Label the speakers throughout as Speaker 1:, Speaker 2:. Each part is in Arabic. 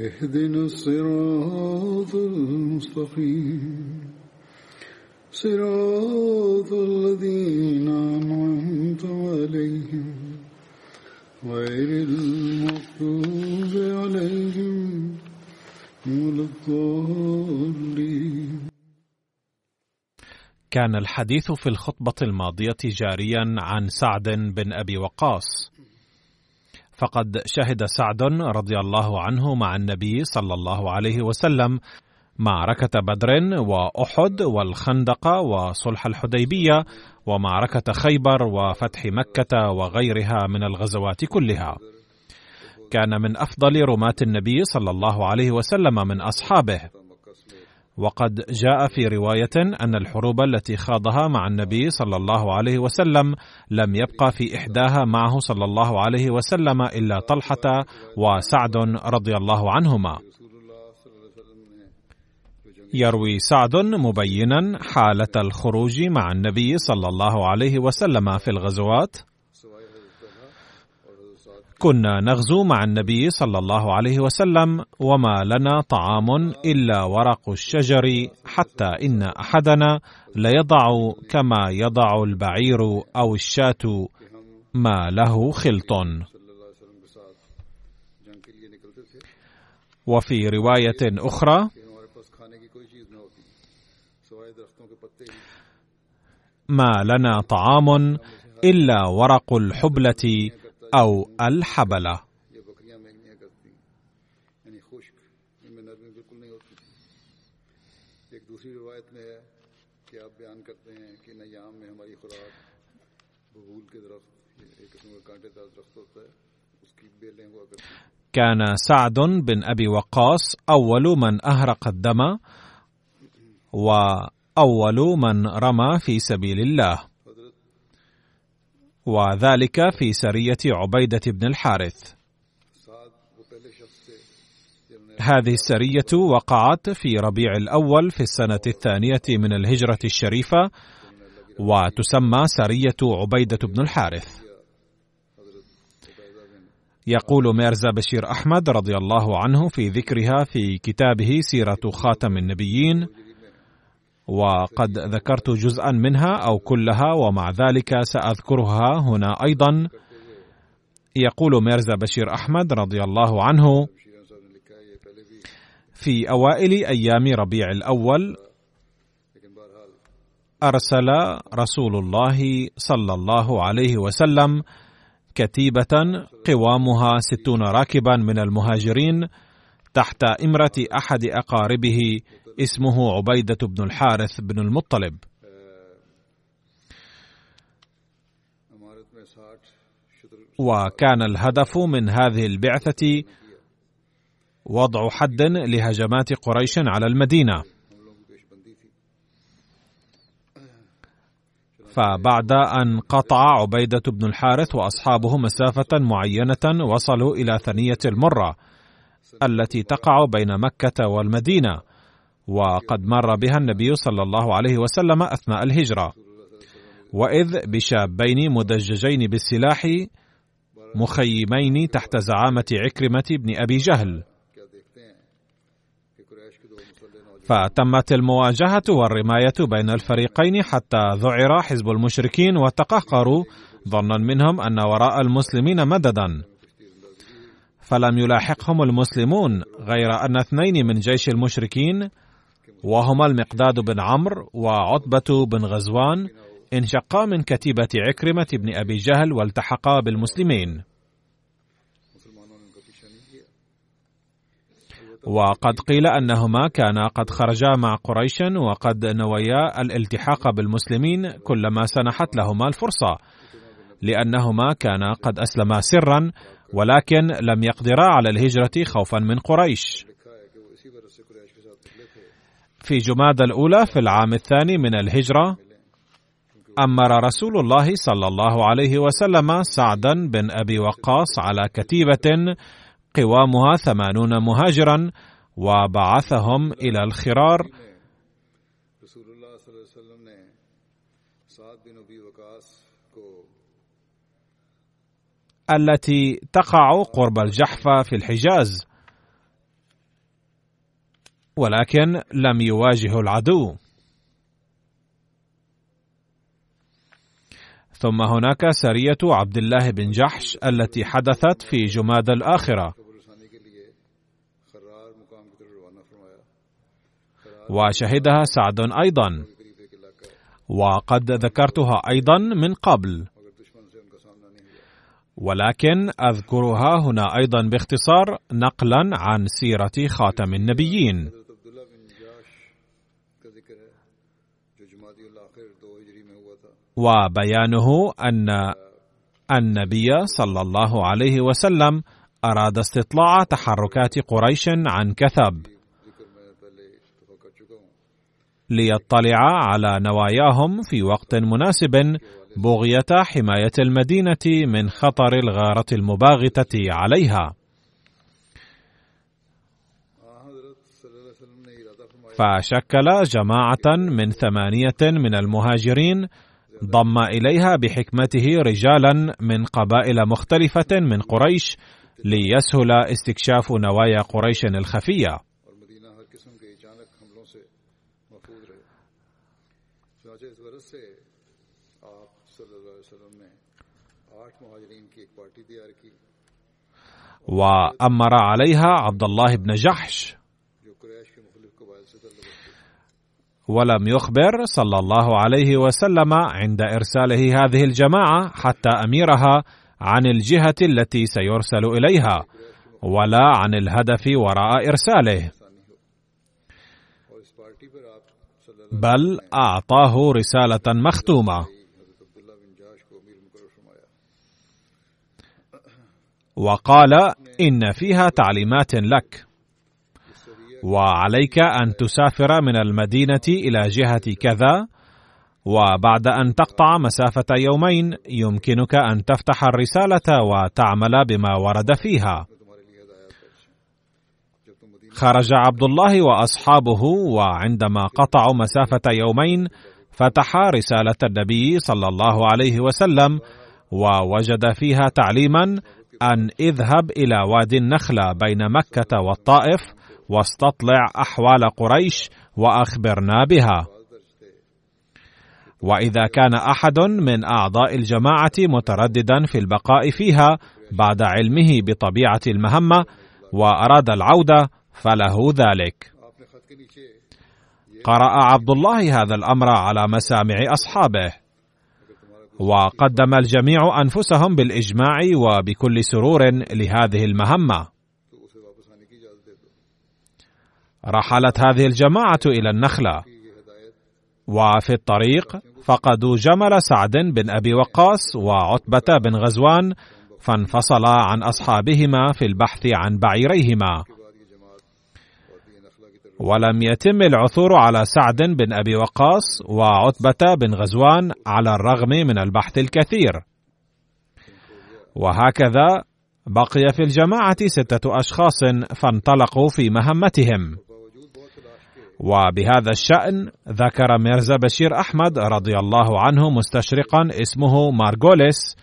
Speaker 1: اهدنا الصراط المستقيم. صراط الذين أنعمت عليهم غير المغضوب عليهم ولا الضالين.
Speaker 2: كان الحديث في الخطبة الماضية جاريا عن سعد بن أبي وقاص. فقد شهد سعد رضي الله عنه مع النبي صلى الله عليه وسلم معركة بدر وأحد والخندق وصلح الحديبية ومعركة خيبر وفتح مكة وغيرها من الغزوات كلها. كان من أفضل رماة النبي صلى الله عليه وسلم من أصحابه. وقد جاء في رواية أن الحروب التي خاضها مع النبي صلى الله عليه وسلم لم يبقى في إحداها معه صلى الله عليه وسلم إلا طلحة وسعد رضي الله عنهما. يروي سعد مبينا حالة الخروج مع النبي صلى الله عليه وسلم في الغزوات كنا نغزو مع النبي صلى الله عليه وسلم وما لنا طعام إلا ورق الشجر حتى إن أحدنا ليضع كما يضع البعير أو الشاة ما له خلط. وفي رواية أخرى ما لنا طعام إلا ورق
Speaker 1: الحبلة کرتی ہیں
Speaker 2: كان سعد بن أبي وقاص أول من أهرق الدم وأول من رمى في سبيل الله. وذلك في سرية عبيدة بن الحارث. هذه السرية وقعت في ربيع الأول في السنة الثانية من الهجرة الشريفة وتسمى سرية عبيدة بن الحارث. يقول ميرزا بشير أحمد رضي الله عنه في ذكرها في كتابه سيرة خاتم النبيين وقد ذكرت جزءا منها أو كلها ومع ذلك سأذكرها هنا أيضا. يقول ميرزا بشير أحمد رضي الله عنه في أوائل أيام ربيع
Speaker 1: الأول
Speaker 2: أرسل رسول الله صلى الله عليه وسلم كتيبة قوامها ستون راكبا من المهاجرين تحت إمرة أحد أقاربه اسمه عبيدة بن الحارث بن المطلب. وكان الهدف من هذه البعثة وضع حد لهجمات قريش على
Speaker 1: تھی
Speaker 2: فبعد أن قطع عبيدة بن الحارث واصحابه مسافة معينة وصلوا إلى ثنية المرة التي تقع بين مكة والمدينة. وقد مر بها النبي صلى الله عليه وسلم أثناء الهجرة. وإذ بشابين مدججين بالسلاح مخيمين تحت زعامة عكرمة بن أبي جهل. فتمت المواجهة والرماية بين الفريقين حتى ذعر حزب المشركين وتقهقروا ظنا منهم أن وراء المسلمين مددا. فلم يلاحقهم المسلمون غير أن اثنين من جيش المشركين وهما المقداد بن عمرو وعتبة بن غزوان انشقا من كتيبة عكرمة بن أبي جهل والتحقا بالمسلمين. وقد قيل أنهما كانا قد خرجا مع قريش وقد نويا الالتحاق بالمسلمين كلما سنحت لهما الفرصة لأنهما كانا قد أسلما سرا ولكن لم يقدرا على الهجرة خوفا من قريش. في جماد الأولى في العام الثاني من الهجرة أمر رسول الله صلى الله عليه وسلم سعدا بن أبي وقاص على كتيبة قوامها ثمانون مهاجرا وبعثهم إلى الخرار. التي تقع قرب الجحفة في الحجاز. ولكن لم يواجه العدو. ثم هناك سرية عبد الله بن جحش التي حدثت في جماد الآخرة. وشهدها سعد أيضا. وقد ذكرتها أيضا من قبل. ولكن أذكرها هنا أيضا باختصار نقلا عن سيرة خاتم النبيين. وبيانه أن النبي صلى الله عليه وسلم أراد استطلاع تحركات قريش عن كثب ليطلع على نواياهم في وقت مناسب بغية حماية المدينة من خطر الغارة المباغتة عليها. فشكل جماعة من ثمانية من المهاجرين ضم إليها بحكمته رجالا من قبائل مختلفة من قريش ليسهل استكشاف نوايا قريش الخفية. وأمر عليها عبد الله بن جحش. ولم يخبر صلى الله عليه وسلم عند إرساله هذه الجماعة حتى أميرها عن الجهة التي سيرسل إليها ولا عن الهدف وراء إرساله. بل أعطاه رسالة مختومة. وقال إن فيها تعليمات لك. وعليك أن تسافر من المدينة إلى جهة كذا وبعد أن تقطع مسافة يومين يمكنك أن تفتح الرسالة وتعمل بما ورد فيها. خرج عبد الله وأصحابه وعندما قطعوا مسافة يومين فتح رسالة النبي صلى الله عليه وسلم ووجد فيها تعليما أن اذهب إلى وادي النخلة بين مكة والطائف واستطلع أحوال قريش وأخبرنا بها. وإذا كان أحد من أعضاء الجماعة مترددا في البقاء فيها بعد علمه بطبيعة المهمة وأراد العودة فله ذلك. قرأ عبد الله هذا الأمر على مسامع أصحابه وقدم الجميع أنفسهم بالإجماع وبكل سرور لهذه المهمة رحلت هذه الجماعة إلى النخلة. وفي الطريق فقدوا جمل سعد بن أبي وقاص وعتبة بن غزوان فانفصلا عن أصحابهما في البحث عن بعيريهما. ولم يتم العثور على سعد بن أبي وقاص وعتبة بن غزوان على الرغم من البحث الكثير. وهكذا بقي في الجماعة ستة أشخاص فانطلقوا في مهمتهم. وبهذا الشأن ذكر ميرزا بشير أحمد رضي الله عنه مستشرقا اسمه مارغوليس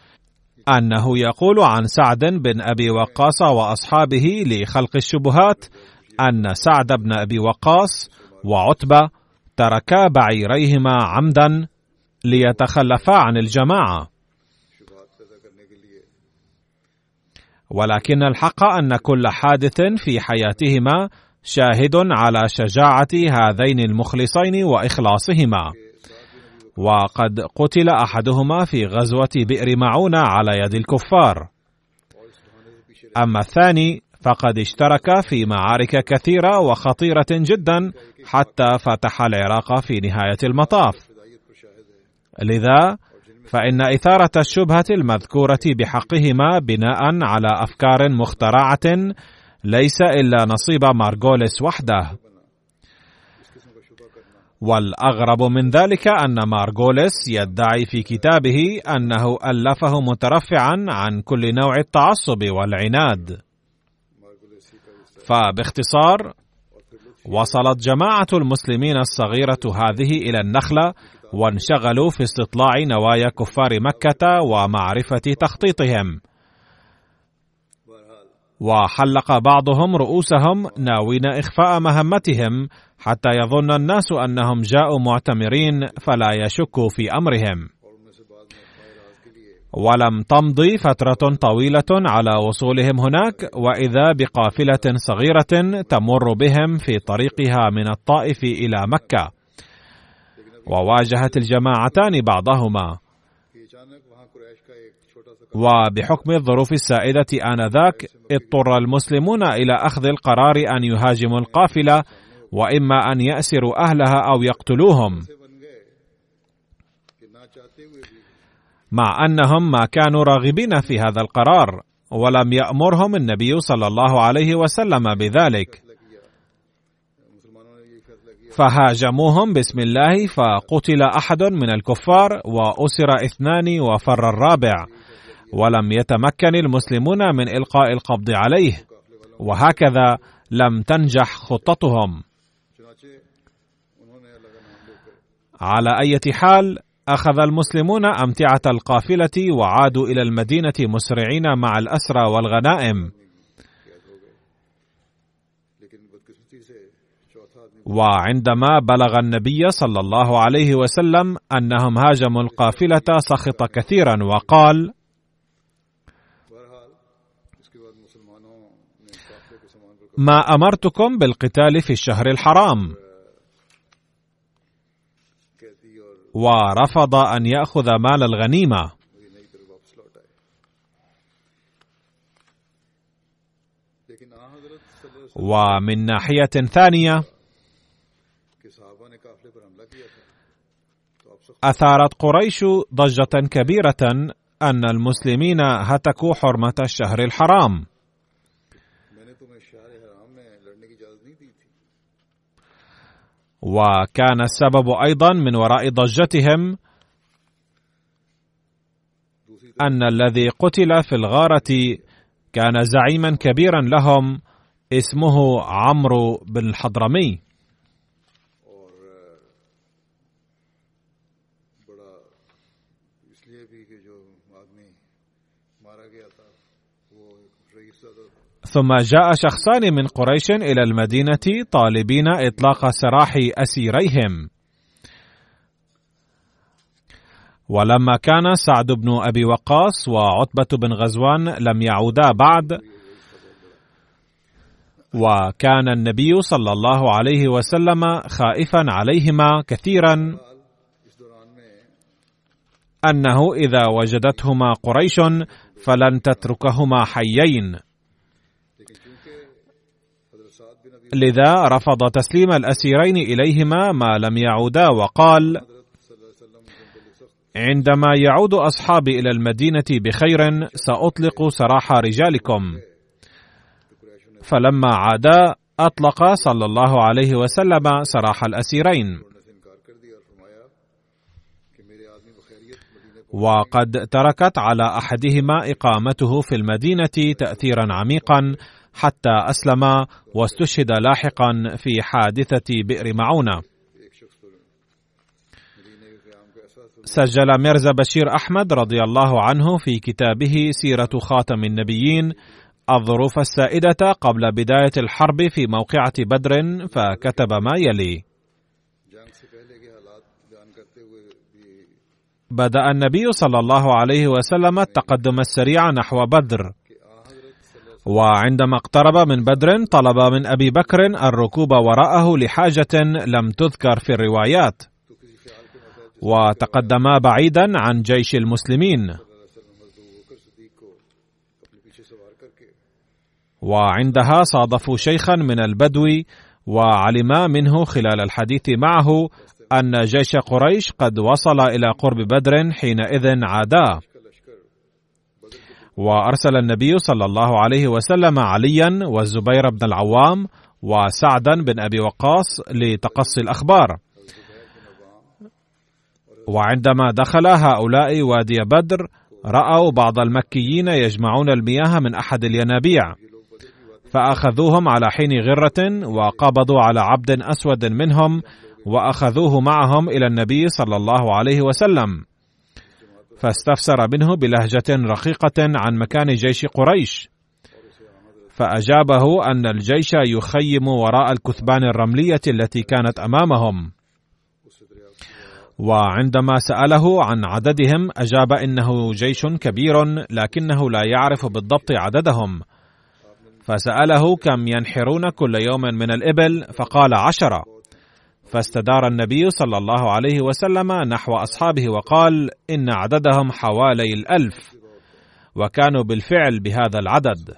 Speaker 2: أنه يقول عن سعد بن أبي وقاص وأصحابه لخلق الشبهات أن سعد بن أبي وقاص وعتبة تركا بعيريهما عمدا ليتخلفا عن الجماعة. ولكن الحق أن كل حادث في حياتهما شاهد على شجاعة هذين المخلصين وإخلاصهما. وقد قتل أحدهما في غزوة بئر معونة على يد الكفار. أما الثاني فقد اشترك في معارك كثيرة وخطيرة جدا حتى فتح العراق في نهاية المطاف. لذا فإن إثارة الشبهة المذكورة بحقهما بناء على أفكار مخترعة ليس إلا نصيب مارغوليس وحده. والأغرب من ذلك أن مارغوليس يدعي في كتابه أنه ألفه مترفعا عن كل نوع التعصب والعناد. فباختصار وصلت جماعة المسلمين الصغيرة هذه إلى النخلة وانشغلوا في استطلاع نوايا كفار مكة ومعرفة تخطيطهم. وحلق بعضهم رؤوسهم ناوين إخفاء مهمتهم حتى يظن الناس أنهم جاءوا معتمرين فلا يشكوا في أمرهم. ولم تمضي فترة طويلة على وصولهم هناك وإذا بقافلة صغيرة تمر بهم في طريقها من الطائف إلى مكة. وواجهت الجماعتان بعضهما. وبحكم الظروف السائدة آنذاك اضطر المسلمون إلى أخذ القرار أن يهاجموا القافلة وإما أن يأسروا أهلها أو يقتلوهم. مع أنهم ما كانوا راغبين في هذا القرار ولم يأمرهم النبي صلى الله عليه وسلم بذلك. فهاجموهم بسم الله فقتل أحد من الكفار وأسر اثنان وفر الرابع. ولم يتمكن المسلمون من إلقاء القبض عليه وهكذا لم تنجح خطتهم. على أي حال أخذ المسلمون أمتعة القافلة وعادوا إلى المدينة مسرعين مع الأسرى والغنائم. وعندما بلغ النبي صلى الله عليه وسلم أنهم هاجموا القافلة سخط كثيرا وقال ما أمرتكم بالقتال في الشهر الحرام. ورفض أن يأخذ مال الغنيمة. ومن ناحية ثانية أثارت قريش ضجة كبيرة أن المسلمين هتكوا حرمة الشهر الحرام. وكان السبب أيضا من وراء ضجتهم أن الذي قتل في الغارة كان زعيما كبيرا لهم اسمه عمرو بن الحضرمي. ثم جاء شخصان من قريش إلى المدينة طالبين إطلاق سراح أسيريهم. ولما كان سعد بن أبي وقاص وعتبة بن غزوان لم يعودا بعد وكان النبي صلى الله عليه وسلم خائفا عليهما كثيرا أنه إذا وجدتهما قريش فلن تتركهما حيين. لذا رفض تسليم الأسيرين إليهما ما لم يعودا وقال عندما يعود أصحابي إلى المدينة بخير سأطلق سراح رجالكم. فلما عادا أطلق صلى الله عليه وسلم سراح الأسيرين. وقد تركت على أحدهما إقامته في المدينة تاثيرا عميقا حتى أسلم واستشهد لاحقا في حادثة بئر معونة. سجل ميرزا بشير أحمد رضي الله عنه في كتابه سيرة خاتم النبيين الظروف السائدة قبل بداية الحرب في موقعة بدر فكتب ما يلي. بدأ النبي صلى الله عليه وسلم التقدم السريع نحو بدر. وعندما اقترب من بدر طلب من أبي بكر الركوب وراءه لحاجة لم تذكر في الروايات وتقدما بعيدا عن جيش المسلمين. وعندها صادفوا شيخا من البدو وعلما منه خلال الحديث معه أن جيش قريش قد وصل إلى قرب بدر حينئذ عادا وأرسل النبي صلى الله عليه وسلم عليا والزبير بن العوام وسعدا بن أبي وقاص لتقصي الأخبار. وعندما دخل هؤلاء وادي بدر رأوا بعض المكيين يجمعون المياه من أحد الينابيع فأخذوهم على حين غرة وقبضوا على عبد أسود منهم وأخذوه معهم إلى النبي صلى الله عليه وسلم. فاستفسر منه بلهجة رقيقة عن مكان جيش قريش. فأجابه أن الجيش يخيم وراء الكثبان الرملية التي كانت أمامهم. وعندما سأله عن عددهم أجاب إنه جيش كبير لكنه لا يعرف بالضبط عددهم. فسأله كم ينحرون كل يوم من الإبل فقال عشرة. فاستدار النبي صلى الله عليه وسلم نحو أصحابه وقال إن عددهم حوالي الألف وكانوا بالفعل بهذا العدد.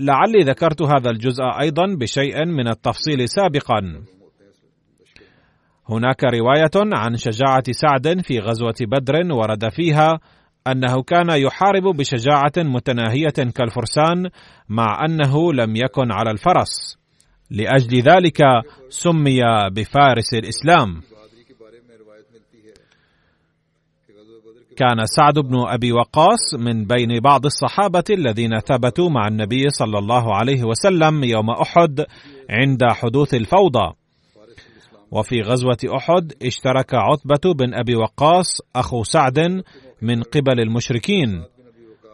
Speaker 2: لعلي ذكرت هذا الجزء أيضا بشيء من التفصيل سابقا. هناك رواية عن شجاعة سعد في غزوة بدر ورد فيها أنه كان يحارب بشجاعة متناهية كالفرسان مع أنه لم يكن على الفرس. لأجل ذلك سمي بفارس الإسلام. كان سعد بن أبي وقاص من بين بعض الصحابة الذين ثبتوا مع النبي صلى الله عليه وسلم يوم أحد عند حدوث الفوضى. وفي غزوة أحد اشترك عتبة بن أبي وقاص أخو سعد من قبل المشركين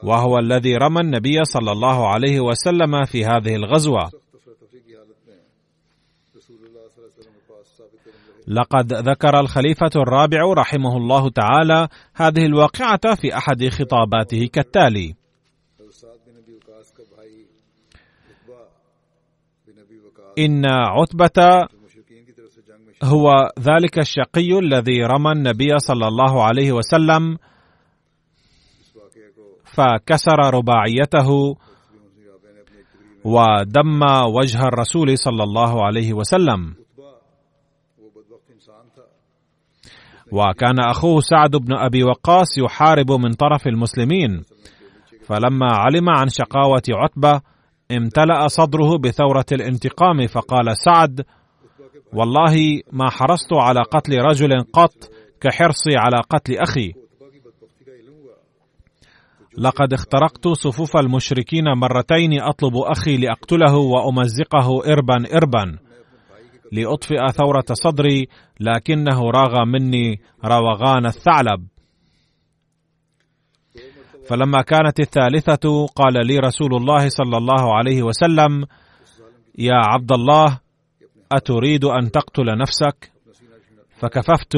Speaker 2: وهو الذي رمى النبي صلى الله عليه وسلم في هذه الغزوة. لقد ذكر الخليفة الرابع رحمه الله تعالى هذه الواقعة في أحد خطاباته كالتالي: إن عتبة هو ذلك الشقي الذي رمى النبي صلى الله عليه وسلم فكسر رباعيته ودم وجه الرسول صلى الله عليه وسلم. وكان أخوه سعد بن أبي وقاص يحارب من طرف المسلمين. فلما علم عن شقاوة عتبة امتلأ صدره بثورة الانتقام فقال سعد والله ما حرصت على قتل رجل قط كحرصي على قتل أخي. لقد اخترقت صفوف المشركين مرتين أطلب أخي لأقتله وأمزقه اربا اربا. لأطفئ ثورة صدري لكنه راغ مني روغان الثعلب. فلما كانت الثالثة قال لي رسول الله صلى الله عليه وسلم يا عبد الله أتريد أن تقتل نفسك؟ فكففت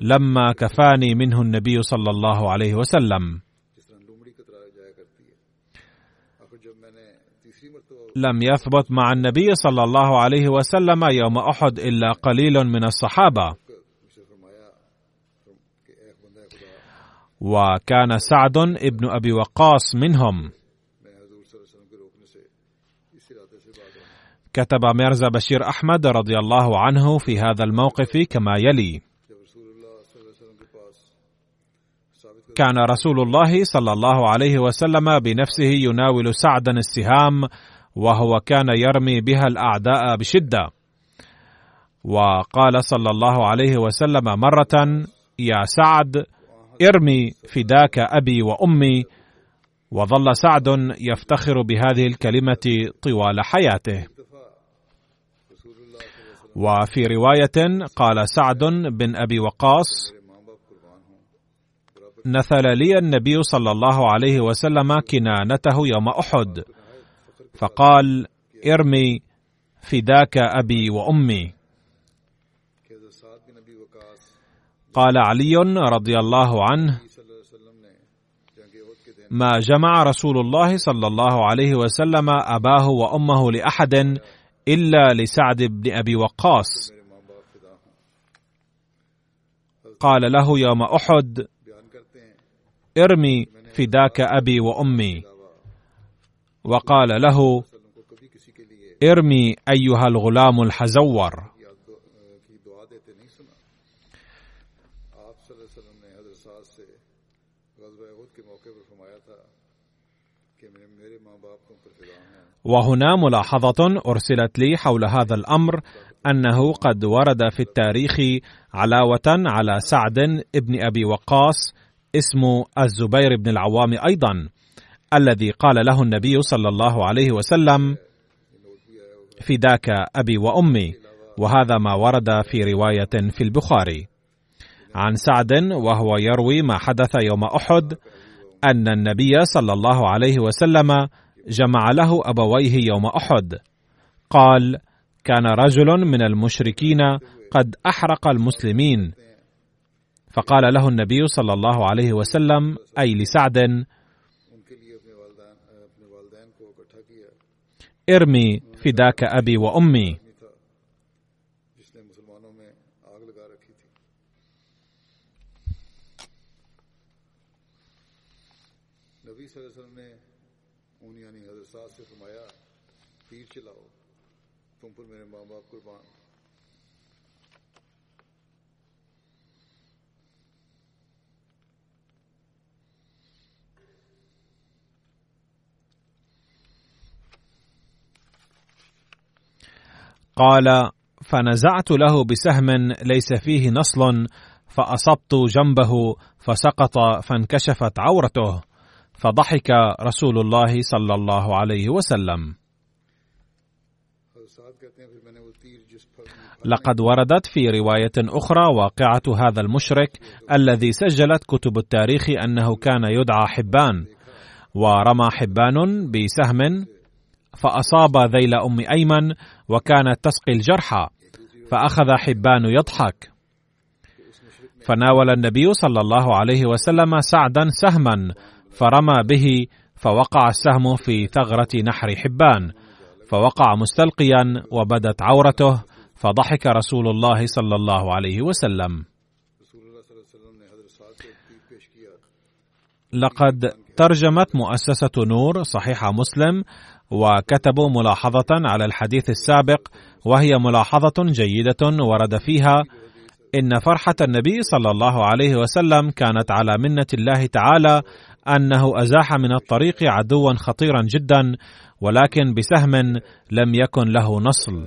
Speaker 2: لما كفاني منه النبي صلى الله عليه وسلم. لم يثبت مع النبي صلى الله عليه وسلم يوم أحد إلا قليل من الصحابة. وكان سعد ابن أبي وقاص منهم. كتب ميرزا بشير أحمد رضي الله عنه في هذا الموقف كما يلي. كان رسول الله صلى الله عليه وسلم بنفسه يناول سعدا السهام وهو كان يرمي بها الأعداء بشدة. وقال صلى الله عليه وسلم مرة يا سعد ارمي فداك أبي وأمي. وظل سعد يفتخر بهذه الكلمة طوال حياته. وفي رواية قال سعد بن أبي وقاص نثل لي النبي صلى الله عليه وسلم كنانته يوم أحد. فقال ارمي فداك أبي وأمي. قال علي رضي الله عنه ما جمع رسول الله صلى الله عليه وسلم أباه وأمه لأحد إلا لسعد بن أبي وقاص. قال له يوم أحد ارمي فداك أبي وأمي. وقال له ارمي أيها الغلام الحزور. وهنا ملاحظة أرسلت لي حول هذا الأمر أنه قد ورد في التاريخ علاوة على سعد بن أبي وقاص اسم الزبير بن العوام أيضا. الذي قال له النبي صلى الله عليه وسلم فداك أبي وأمي. وهذا ما ورد في رواية في البخاري. عن سعد وهو يروي ما حدث يوم أحد أن النبي صلى الله عليه وسلم جمع له أبويه يوم أحد. قال كان رجل من المشركين قد أحرق المسلمين. فقال له النبي صلى الله عليه وسلم أي لسعد؟ ارمي فداك أبي وأمي. قال فنزعت له بسهم ليس فيه نصل فأصبت جنبه فسقط فانكشفت عورته. فضحك رسول الله صلى الله عليه وسلم. لقد وردت في رواية أخرى واقعة هذا المشرك الذي سجلت كتب التاريخ أنه كان يدعى حبان ورمى حبان بسهم فأصاب ذيل أم أيمن وكانت تسقي الجرحى فأخذ حبان يضحك. فناول النبي صلى الله عليه وسلم سعدا سهما فرمى به فوقع السهم في ثغرة نحر حبان. فوقع مستلقيا وبدت عورته فضحك رسول الله صلى الله عليه وسلم. لقد ترجمت مؤسسة نور صحيح مسلم وكتبوا ملاحظة على الحديث السابق وهي ملاحظة جيدة ورد فيها إن فرحة النبي صلى الله عليه وسلم كانت على منة الله تعالى أنه أزاح من الطريق عدوا خطيرا جدا ولكن بسهم لم يكن له نصل.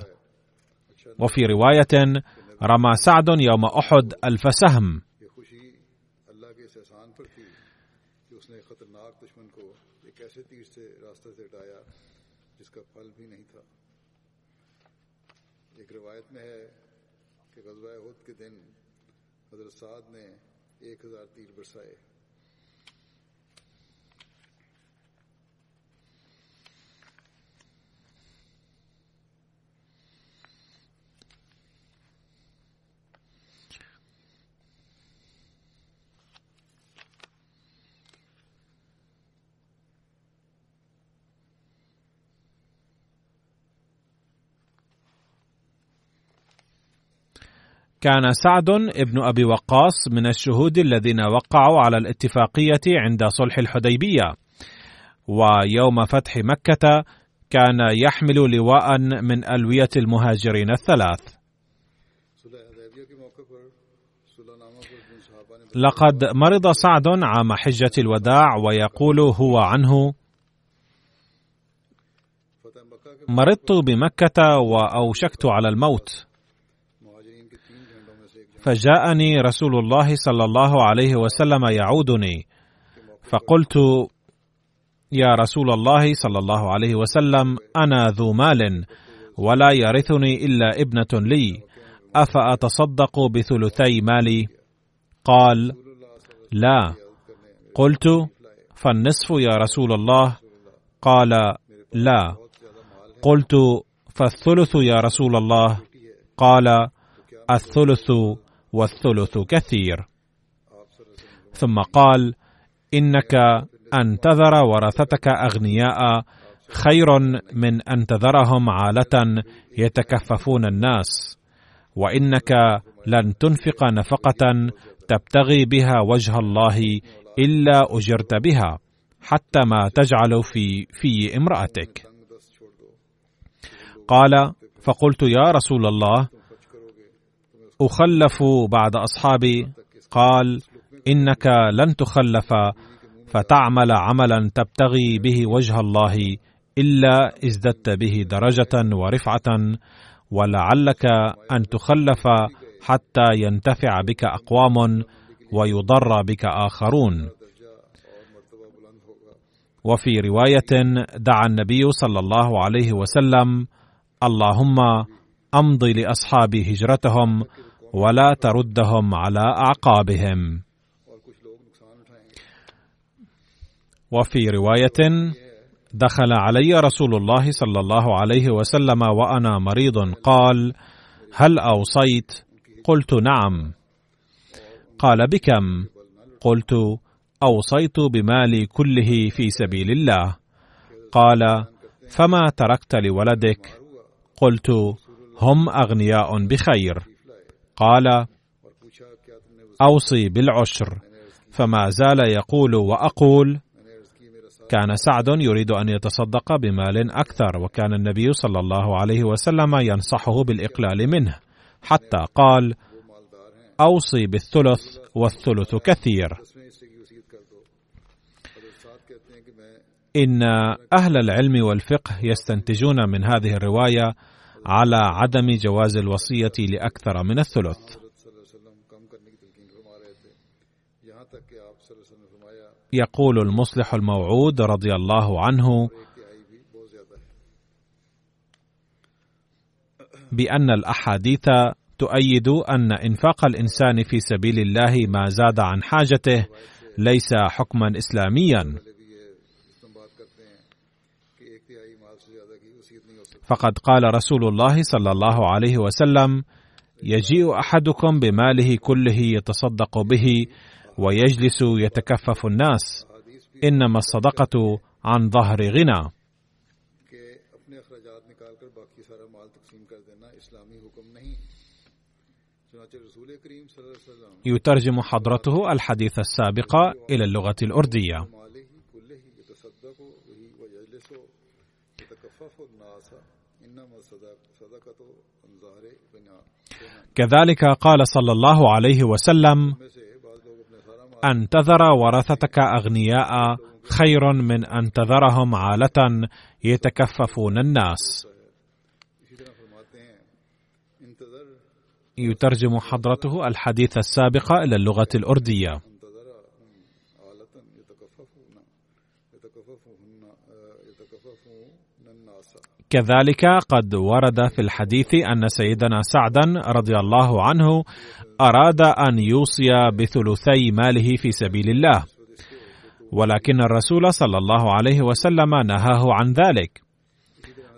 Speaker 2: وفي رواية رمى سعد يوم أحد ألف سهم سعد نے ایک ہزار تیر برسائے۔ كان سعد ابن أبي وقاص من الشهود الذين وقعوا على الاتفاقية عند صلح الحديبية. ويوم فتح مكة كان يحمل لواء من ألوية المهاجرين الثلاث. لقد مرض سعد عام حجة الوداع ويقول هو عنه مرضت بمكة وأوشكت على الموت. فجاءني رسول الله صلى الله عليه وسلم يعودني. فقلت يا رسول الله صلى الله عليه وسلم أنا ذو مال ولا يرثني إلا ابنة لي. أفأتصدق بثلثي مالي؟ قال لا. قلت فالنصف يا رسول الله؟ قال لا. قلت فالثلث يا رسول الله؟ قال الثلث والثلث كثير. ثم قال إنك أن تذر ورثتك أغنياء خير من أن تذرهم عالة يتكففون الناس وإنك لن تنفق نفقة تبتغي بها وجه الله إلا أجرت بها حتى ما تجعل في في امرأتك. قال فقلت يا رسول الله أخلف بعد أصحابي قال إنك لن تخلف فتعمل عملا تبتغي به وجه الله إلا ازددت به درجة ورفعة ولعلك أن تخلف حتى ينتفع بك أقوام ويضر بك آخرون. وفي رواية دعا النبي صلى الله عليه وسلم اللهم امضي لأصحابي هجرتهم ولا تردهم على أعقابهم. وفي رواية دخل علي رسول الله صلى الله عليه وسلم وأنا مريض قال هل أوصيت؟ قلت نعم. قال بكم؟ قلت أوصيت بمالي كله في سبيل الله. قال فما تركت لولدك؟ قلت هم أغنياء بخير. قال أوصي بالعشر. فما زال يقول وأقول كان سعد يريد أن يتصدق بمال أكثر وكان النبي صلى الله عليه وسلم ينصحه بالإقلال منه. حتى قال أوصي بالثلث والثلث كثير. إن أهل العلم والفقه يستنتجون من هذه الرواية على عدم جواز الوصية لأكثر من الثلث. يقول المصلح الموعود رضي الله عنه بأن الأحاديث تؤيد أن إنفاق الإنسان في سبيل الله ما زاد عن حاجته ليس حكما إسلاميا. فقد قال رسول الله صلى الله عليه وسلم يجيء أحدكم بماله كله يتصدق به ويجلس يتكفف الناس. إنما الصدقة عن ظهر غنى. يترجم حضرته الحديث السابق إلى اللغة الأردية. كذلك قال صلى الله عليه وسلم ان تذر ورثتك أغنياء خير من أن تذرهم عالة يتكففون الناس. يترجم حضرته الحديث السابق إلى اللغة الأردية. كذلك قد ورد في الحديث أن سيدنا سعدا رضي الله عنه أراد أن يوصي بثلثي ماله في سبيل الله. ولكن الرسول صلى الله عليه وسلم نهاه عن ذلك.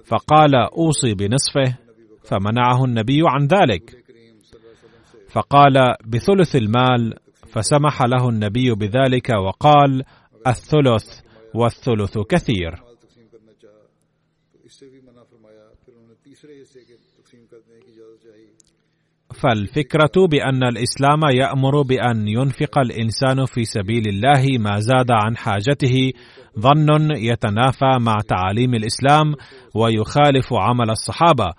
Speaker 2: فقال أوصي بنصفه. فمنعه النبي عن ذلك. فقال بثلث المال. فسمح له النبي بذلك وقال الثلث والثلث كثير. فالفكرة بأن الإسلام يأمر بأن ينفق الإنسان في سبيل الله ما زاد عن حاجته ظن يتنافى مع تعاليم الإسلام ويخالف عمل الصحابة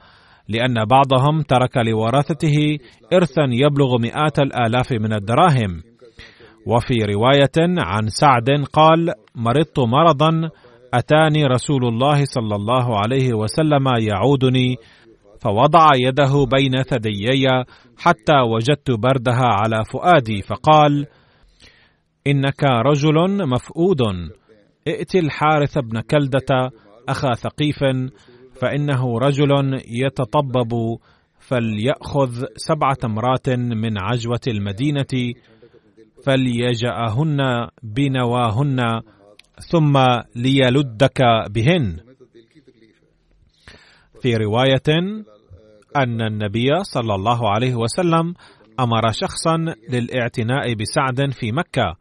Speaker 2: لأن بعضهم ترك لورثته ارثا يبلغ مئات الآلاف من الدراهم. وفي رواية عن سعد قال مرضت مرضا أتاني رسول الله صلى الله عليه وسلم يعودني فوضع يده بين ثديي حتى وجدت بردها على فؤادي فقال إنك رجل مفؤود ائت الحارث بن كلدة أخا ثقيف فإنه رجل يتطبب فليأخذ سبع تمرات من عجوة المدينة فليجأهن بنواهن ثم ليلدك بهن. في رواية أن النبي صلى الله عليه وسلم أمر شخصا للاعتناء بسعد في مكة،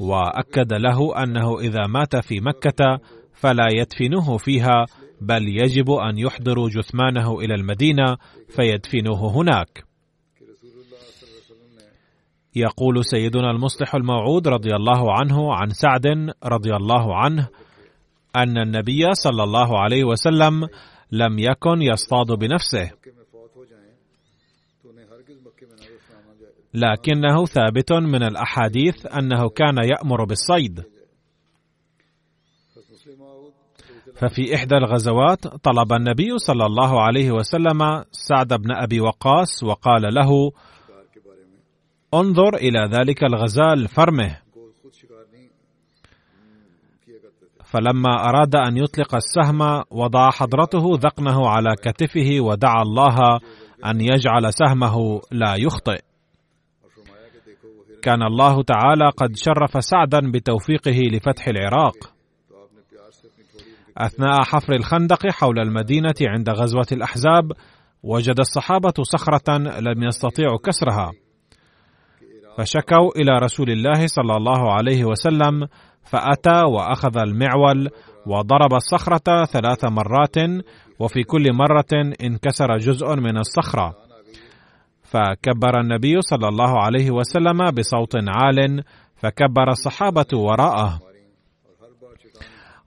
Speaker 2: وأكد له أنه إذا مات في مكة فلا يدفنوه فيها بل يجب أن يحضروا جثمانه إلى المدينة فيدفنوه هناك. يقول سيدنا المصلح الموعود رضي الله عنه عن سعد رضي الله عنه أن النبي صلى الله عليه وسلم لم يكن يصطاد بنفسه. لكنه ثابت من الأحاديث أنه كان يأمر بالصيد. ففي إحدى الغزوات طلب النبي صلى الله عليه وسلم سعد بن أبي وقاص وقال له انظر إلى ذلك الغزال فرمه. فلما أراد أن يطلق السهم وضع حضرته ذقنه على كتفه ودعا الله أن يجعل سهمه لا يخطئ. كان الله تعالى قد شرف سعدا بتوفيقه لفتح العراق. أثناء حفر الخندق حول المدينة عند غزوة الأحزاب وجد الصحابة صخرة لم يستطيعوا كسرها. فشكوا إلى رسول الله صلى الله عليه وسلم فأتى وأخذ المعول وضرب الصخرة ثلاث مرات وفي كل مرة انكسر جزء من الصخرة. فكبر النبي صلى الله عليه وسلم بصوت عال فكبر الصحابة وراءه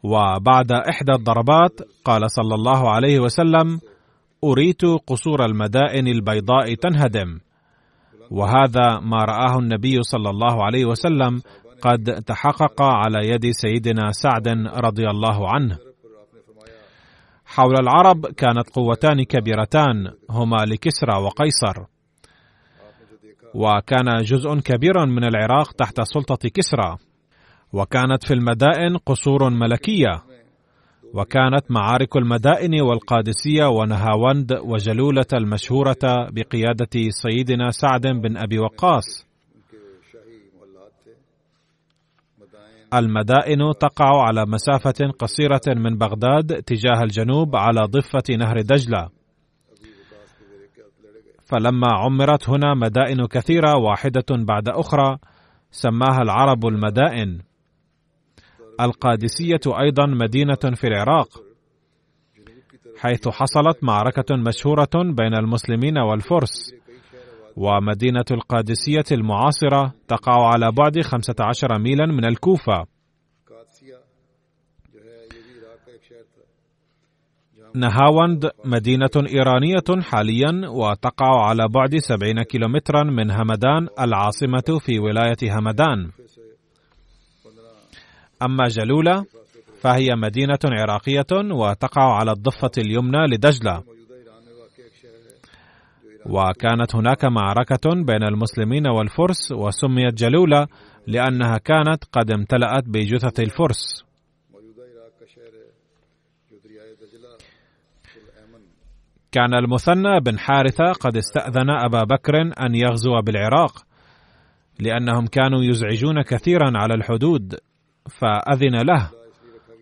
Speaker 2: وبعد إحدى الضربات قال صلى الله عليه وسلم أريت قصور المدائن البيضاء تنهدم وهذا ما رآه النبي صلى الله عليه وسلم قد تحقق على يد سيدنا سعد رضي الله عنه. حول العرب كانت قوتان كبيرتان هما لكسرى وقيصر. وكان جزء كبير من العراق تحت سلطة كسرى، وكانت في المدائن قصور ملكية، وكانت معارك المدائن والقادسية ونهاوند وجلولة المشهورة بقيادة سيدنا سعد بن أبي وقاص. المدائن تقع على مسافة قصيرة من بغداد تجاه الجنوب على ضفة نهر دجلة. فلما عمرت هنا مدائن كثيرة واحدة بعد أخرى سماها العرب المدائن. القادسية أيضا مدينة في العراق حيث حصلت معركة مشهورة بين المسلمين والفرس. ومدينة القادسية المعاصرة تقع على بعد 15 ميلا من الكوفة. نهاوند مدينة إيرانية حاليا وتقع على بعد 70 كيلومترا من همدان العاصمة في ولاية همدان. أما جلولة فهي مدينة عراقية وتقع على الضفة اليمنى لدجلة. وكانت هناك معركة بين المسلمين والفرس وسميت جلولة لأنها كانت قد امتلأت بجثث الفرس. كان المثنى بن حارثة قد استأذن أبا بكر أن يغزو بالعراق لأنهم كانوا يزعجون كثيرا على الحدود فأذن له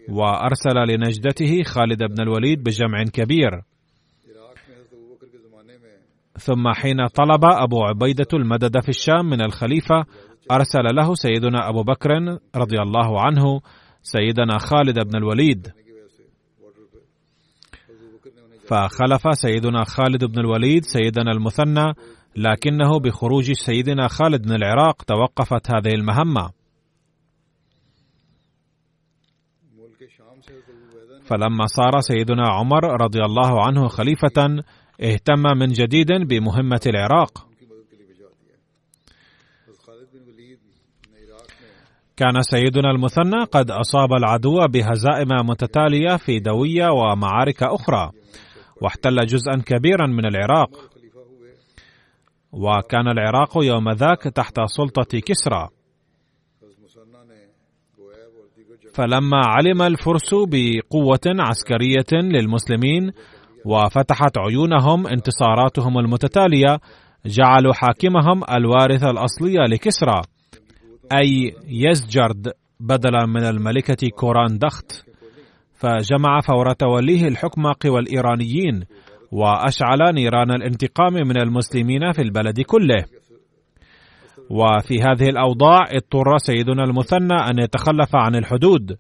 Speaker 2: وأرسل لنجدته خالد بن الوليد بجمع كبير. ثم حين طلب أبو عبيدة المدد في الشام من الخليفة أرسل له سيدنا أبو بكر رضي الله عنه سيدنا خالد بن الوليد. فخلف سيدنا خالد بن الوليد سيدنا المثنى لكنه بخروج سيدنا خالد من العراق توقفت هذه المهمة فلما صار سيدنا عمر رضي الله عنه خليفة اهتم من جديد بمهمة العراق. كان سيدنا المثنى قد أصاب العدو بهزائم متتالية في دوية ومعارك أخرى، واحتل جزءا كبيرا من العراق. وكان العراق يوم ذاك تحت سلطة كسرى. فلما علم الفرس بقوة عسكرية للمسلمين وفتحت عيونهم انتصاراتهم المتتالية جعلوا حاكمهم الوارث الأصلي لكسرى أي يزجرد بدلا من الملكة كوران دخت فجمع فور توليه الحكم قوى الإيرانيين وأشعل نيران الانتقام من المسلمين في البلد كله. وفي هذه الأوضاع اضطر سيدنا المثنى أن يتخلف عن الحدود.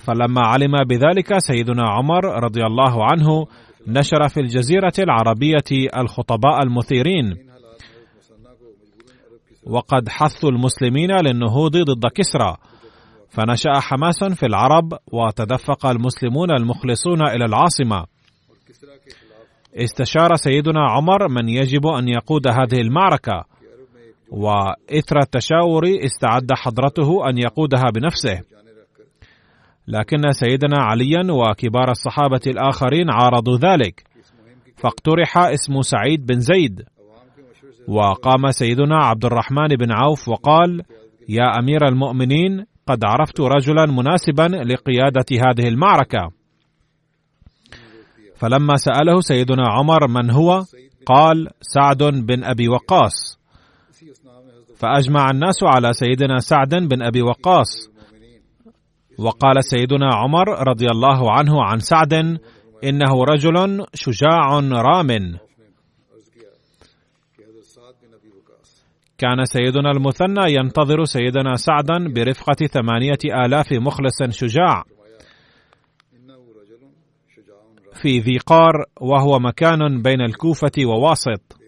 Speaker 2: فلما علم بذلك سيدنا عمر رضي الله عنه نشر في الجزيرة العربية الخطباء المثيرين. وقد حثوا المسلمين للنهوض ضد كسرى فنشأ حماس في العرب وتدفق المسلمون المخلصون إلى العاصمة. استشار سيدنا عمر من يجب أن يقود هذه المعركة. وإثر التشاور استعد حضرته أن يقودها بنفسه. لكن سيدنا عليا وكبار الصحابة الآخرين عارضوا ذلك. فاقترح اسم سعيد بن زيد. وقام سيدنا عبد الرحمن بن عوف وقال يا أمير المؤمنين قد عرفت رجلا مناسبا لقيادة هذه المعركة. فلما سأله سيدنا عمر من هو قال سعد بن أبي وقاص. فأجمع الناس على سيدنا سعد بن أبي وقاص. وقال سيدنا عمر رضي الله عنه عن سعد إنه رجل شجاع رام. كان سيدنا المثنى ينتظر سيدنا سعدا برفقة ثمانية آلاف مخلص شجاع. في ذي قار وهو مكان بين الكوفة وواسط.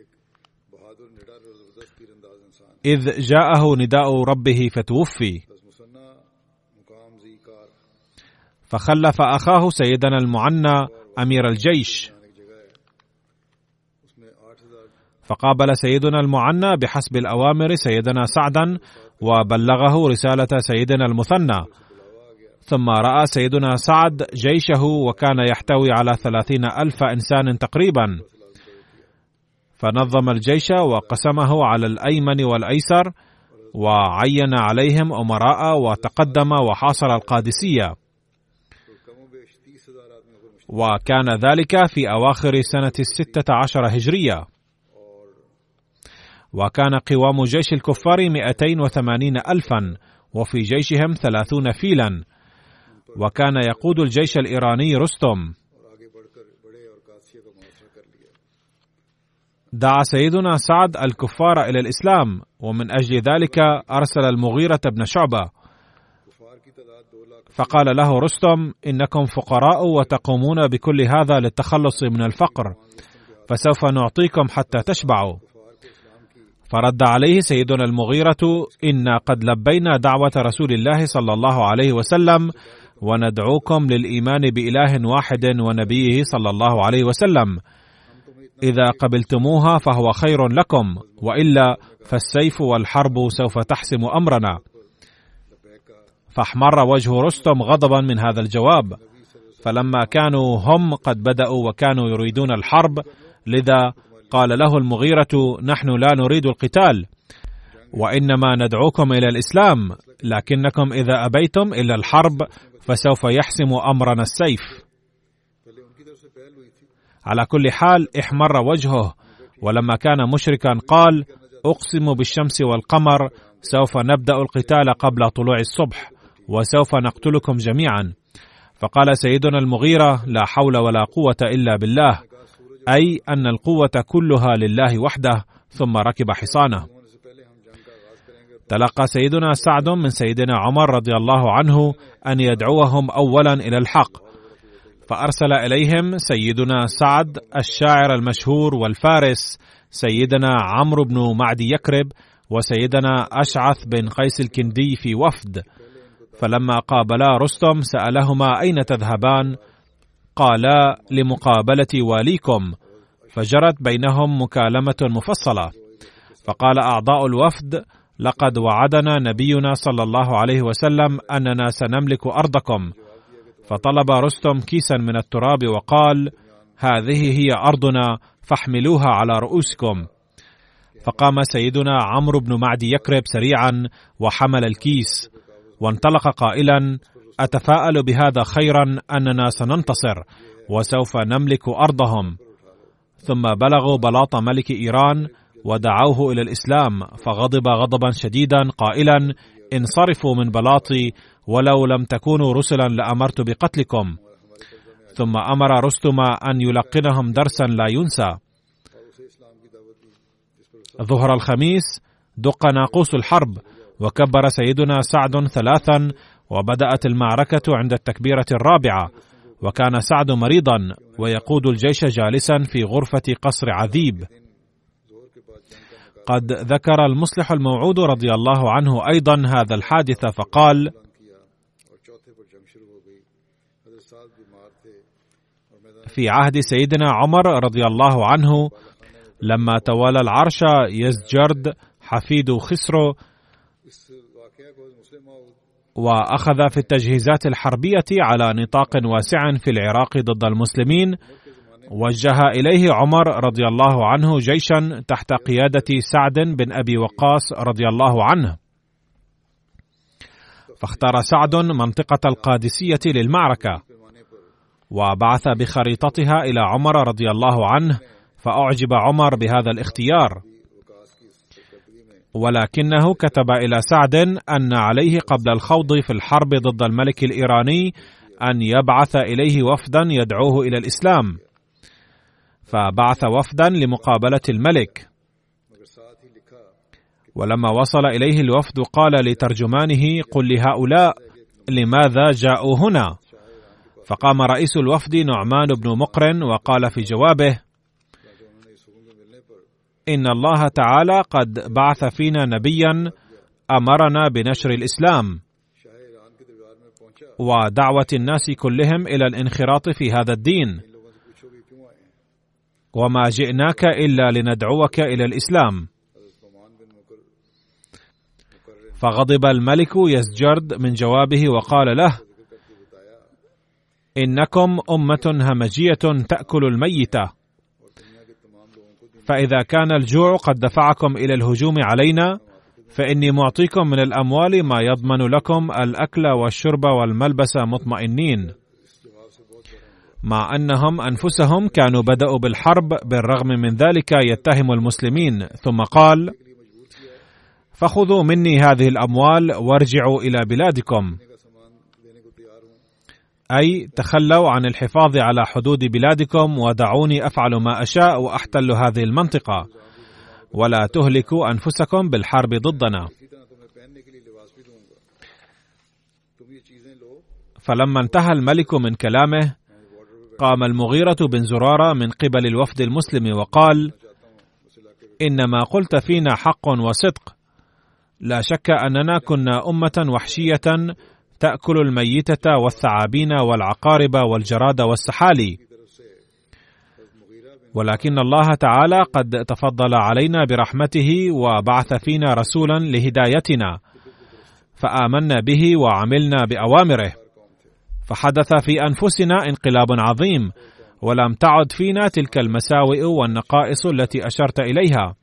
Speaker 2: إذ جاءه نداء ربه فتوفي. فخلف أخاه سيدنا المعنى أمير الجيش. فقابل سيدنا المعنى بحسب الأوامر سيدنا سعدا وبلغه رسالة سيدنا المثنى. ثم رأى سيدنا سعد جيشه وكان يحتوي على ثلاثين ألف إنسان تقريبا. فنظم الجيش وقسمه على الأيمن والأيسر وعين عليهم أمراء وتقدم وحاصر القادسية. وكان ذلك في أواخر سنة الستة عشر هجرية. وكان قوام جيش الكفار 280 ألفا وفي جيشهم ثلاثون فيلا. وكان يقود الجيش الإيراني رستم. دعا سيدنا سعد الكفار إلى الإسلام ومن أجل ذلك أرسل المغيرة بن شعبة. فقال له رستم إنكم فقراء وتقومون بكل هذا للتخلص من الفقر فسوف نعطيكم حتى تشبعوا. فرد عليه سيدنا المغيرة إنا قد لبينا دعوة رسول الله صلى الله عليه وسلم وندعوكم للإيمان بإله واحد ونبيه صلى الله عليه وسلم. إذا قبلتموها فهو خير لكم وإلا فالسيف والحرب سوف تحسم أمرنا. فاحمر وجه رستم غضبا من هذا الجواب. فلما كانوا هم قد بدأوا وكانوا يريدون الحرب لذا قال له المغيرة نحن لا نريد القتال وإنما ندعوكم إلى الإسلام لكنكم إذا أبيتم إلا الحرب فسوف يحسم أمرنا السيف. على كل حال احمر وجهه ولما كان مشركا قال أقسم بالشمس والقمر سوف نبدأ القتال قبل طلوع الصبح وسوف نقتلكم جميعا. فقال سيدنا المغيرة لا حول ولا قوة إلا بالله. أي أن القوة كلها لله وحده ثم ركب حصانه. تلقى سيدنا سعد من سيدنا عمر رضي الله عنه أن يدعوهم اولا إلى الحق. فأرسل إليهم سيدنا سعد الشاعر المشهور والفارس سيدنا عمرو بن معدي يكرب وسيدنا أشعث بن قيس الكندي في وفد. فلما قابلا رستم سألهما أين تذهبان؟ قالا لمقابلة واليكم فجرت بينهم مكالمة مفصلة. فقال أعضاء الوفد لقد وعدنا نبينا صلى الله عليه وسلم أننا سنملك أرضكم. فطلب رستم كيسا من التراب وقال هذه هي أرضنا فاحملوها على رؤوسكم. فقام سيدنا عمرو بن معدي يكرب سريعا وحمل الكيس وانطلق قائلا أتفاءل بهذا خيرا أننا سننتصر وسوف نملك أرضهم. ثم بلغوا بلاط ملك إيران ودعوه إلى الإسلام فغضب غضبا شديدا قائلا انصرفوا من بلاطي ولو لم تكونوا رسلا لأمرت بقتلكم. ثم أمر رستم أن يلقنهم درسا لا ينسى. ظهر الخميس دق ناقوس الحرب وكبر سيدنا سعد ثلاثا وبدأت المعركة عند التكبيرة الرابعة وكان سعد مريضا ويقود الجيش جالسا في غرفة قصر عذيب. قد ذكر المصلح الموعود رضي الله عنه أيضا هذا الحادث فقال في عهد سيدنا عمر رضي الله عنه لما تولى العرش يزجرد حفيد خسرو وأخذ في التجهيزات الحربية على نطاق واسع في العراق ضد المسلمين. وجه إليه عمر رضي الله عنه جيشا تحت قيادة سعد بن أبي وقاص رضي الله عنه. فاختار سعد منطقة القادسية للمعركة. وبعث بخريطتها إلى عمر رضي الله عنه فأعجب عمر بهذا الاختيار. ولكنه كتب إلى سعد أن عليه قبل الخوض في الحرب ضد الملك الإيراني أن يبعث إليه وفدا يدعوه إلى الإسلام. فبعث وفدا لمقابلة الملك. ولما وصل إليه الوفد قال لترجمانه قل لهؤلاء لماذا جاءوا هنا؟ فقام رئيس الوفد نعمان بن مقرن وقال في جوابه إن الله تعالى قد بعث فينا نبيا أمرنا بنشر الإسلام. ودعوة الناس كلهم إلى الانخراط في هذا الدين. وما جئناك إلا لندعوك إلى الإسلام. فغضب الملك يزجرد من جوابه وقال له إنكم أمة همجية تأكل الميتة. فإذا كان الجوع قد دفعكم إلى الهجوم علينا فإني معطيكم من الأموال ما يضمن لكم الأكل والشرب والملبس مطمئنين. مع أنهم أنفسهم كانوا بدأوا بالحرب بالرغم من ذلك يتهم المسلمين. ثم قال فخذوا مني هذه الأموال وارجعوا إلى بلادكم. أي تخلوا عن الحفاظ على حدود بلادكم ودعوني أفعل ما أشاء وأحتل هذه المنطقة. ولا تهلكوا أنفسكم بالحرب ضدنا. فلما انتهى الملك من كلامه قام المغيرة بن زرارة من قبل الوفد المسلم وقال: إنما قلت فينا حق وصدق، لا شك أننا كنا أمة وحشية تأكل الميتة والثعابين والعقارب والجراد والسحالي، ولكن الله تعالى قد تفضل علينا برحمته وبعث فينا رسولا لهدايتنا، فآمنا به وعملنا بأوامره. فحدث في أنفسنا انقلاب عظيم ولم تعد فينا تلك المساوئ والنقائص التي أشرت إليها.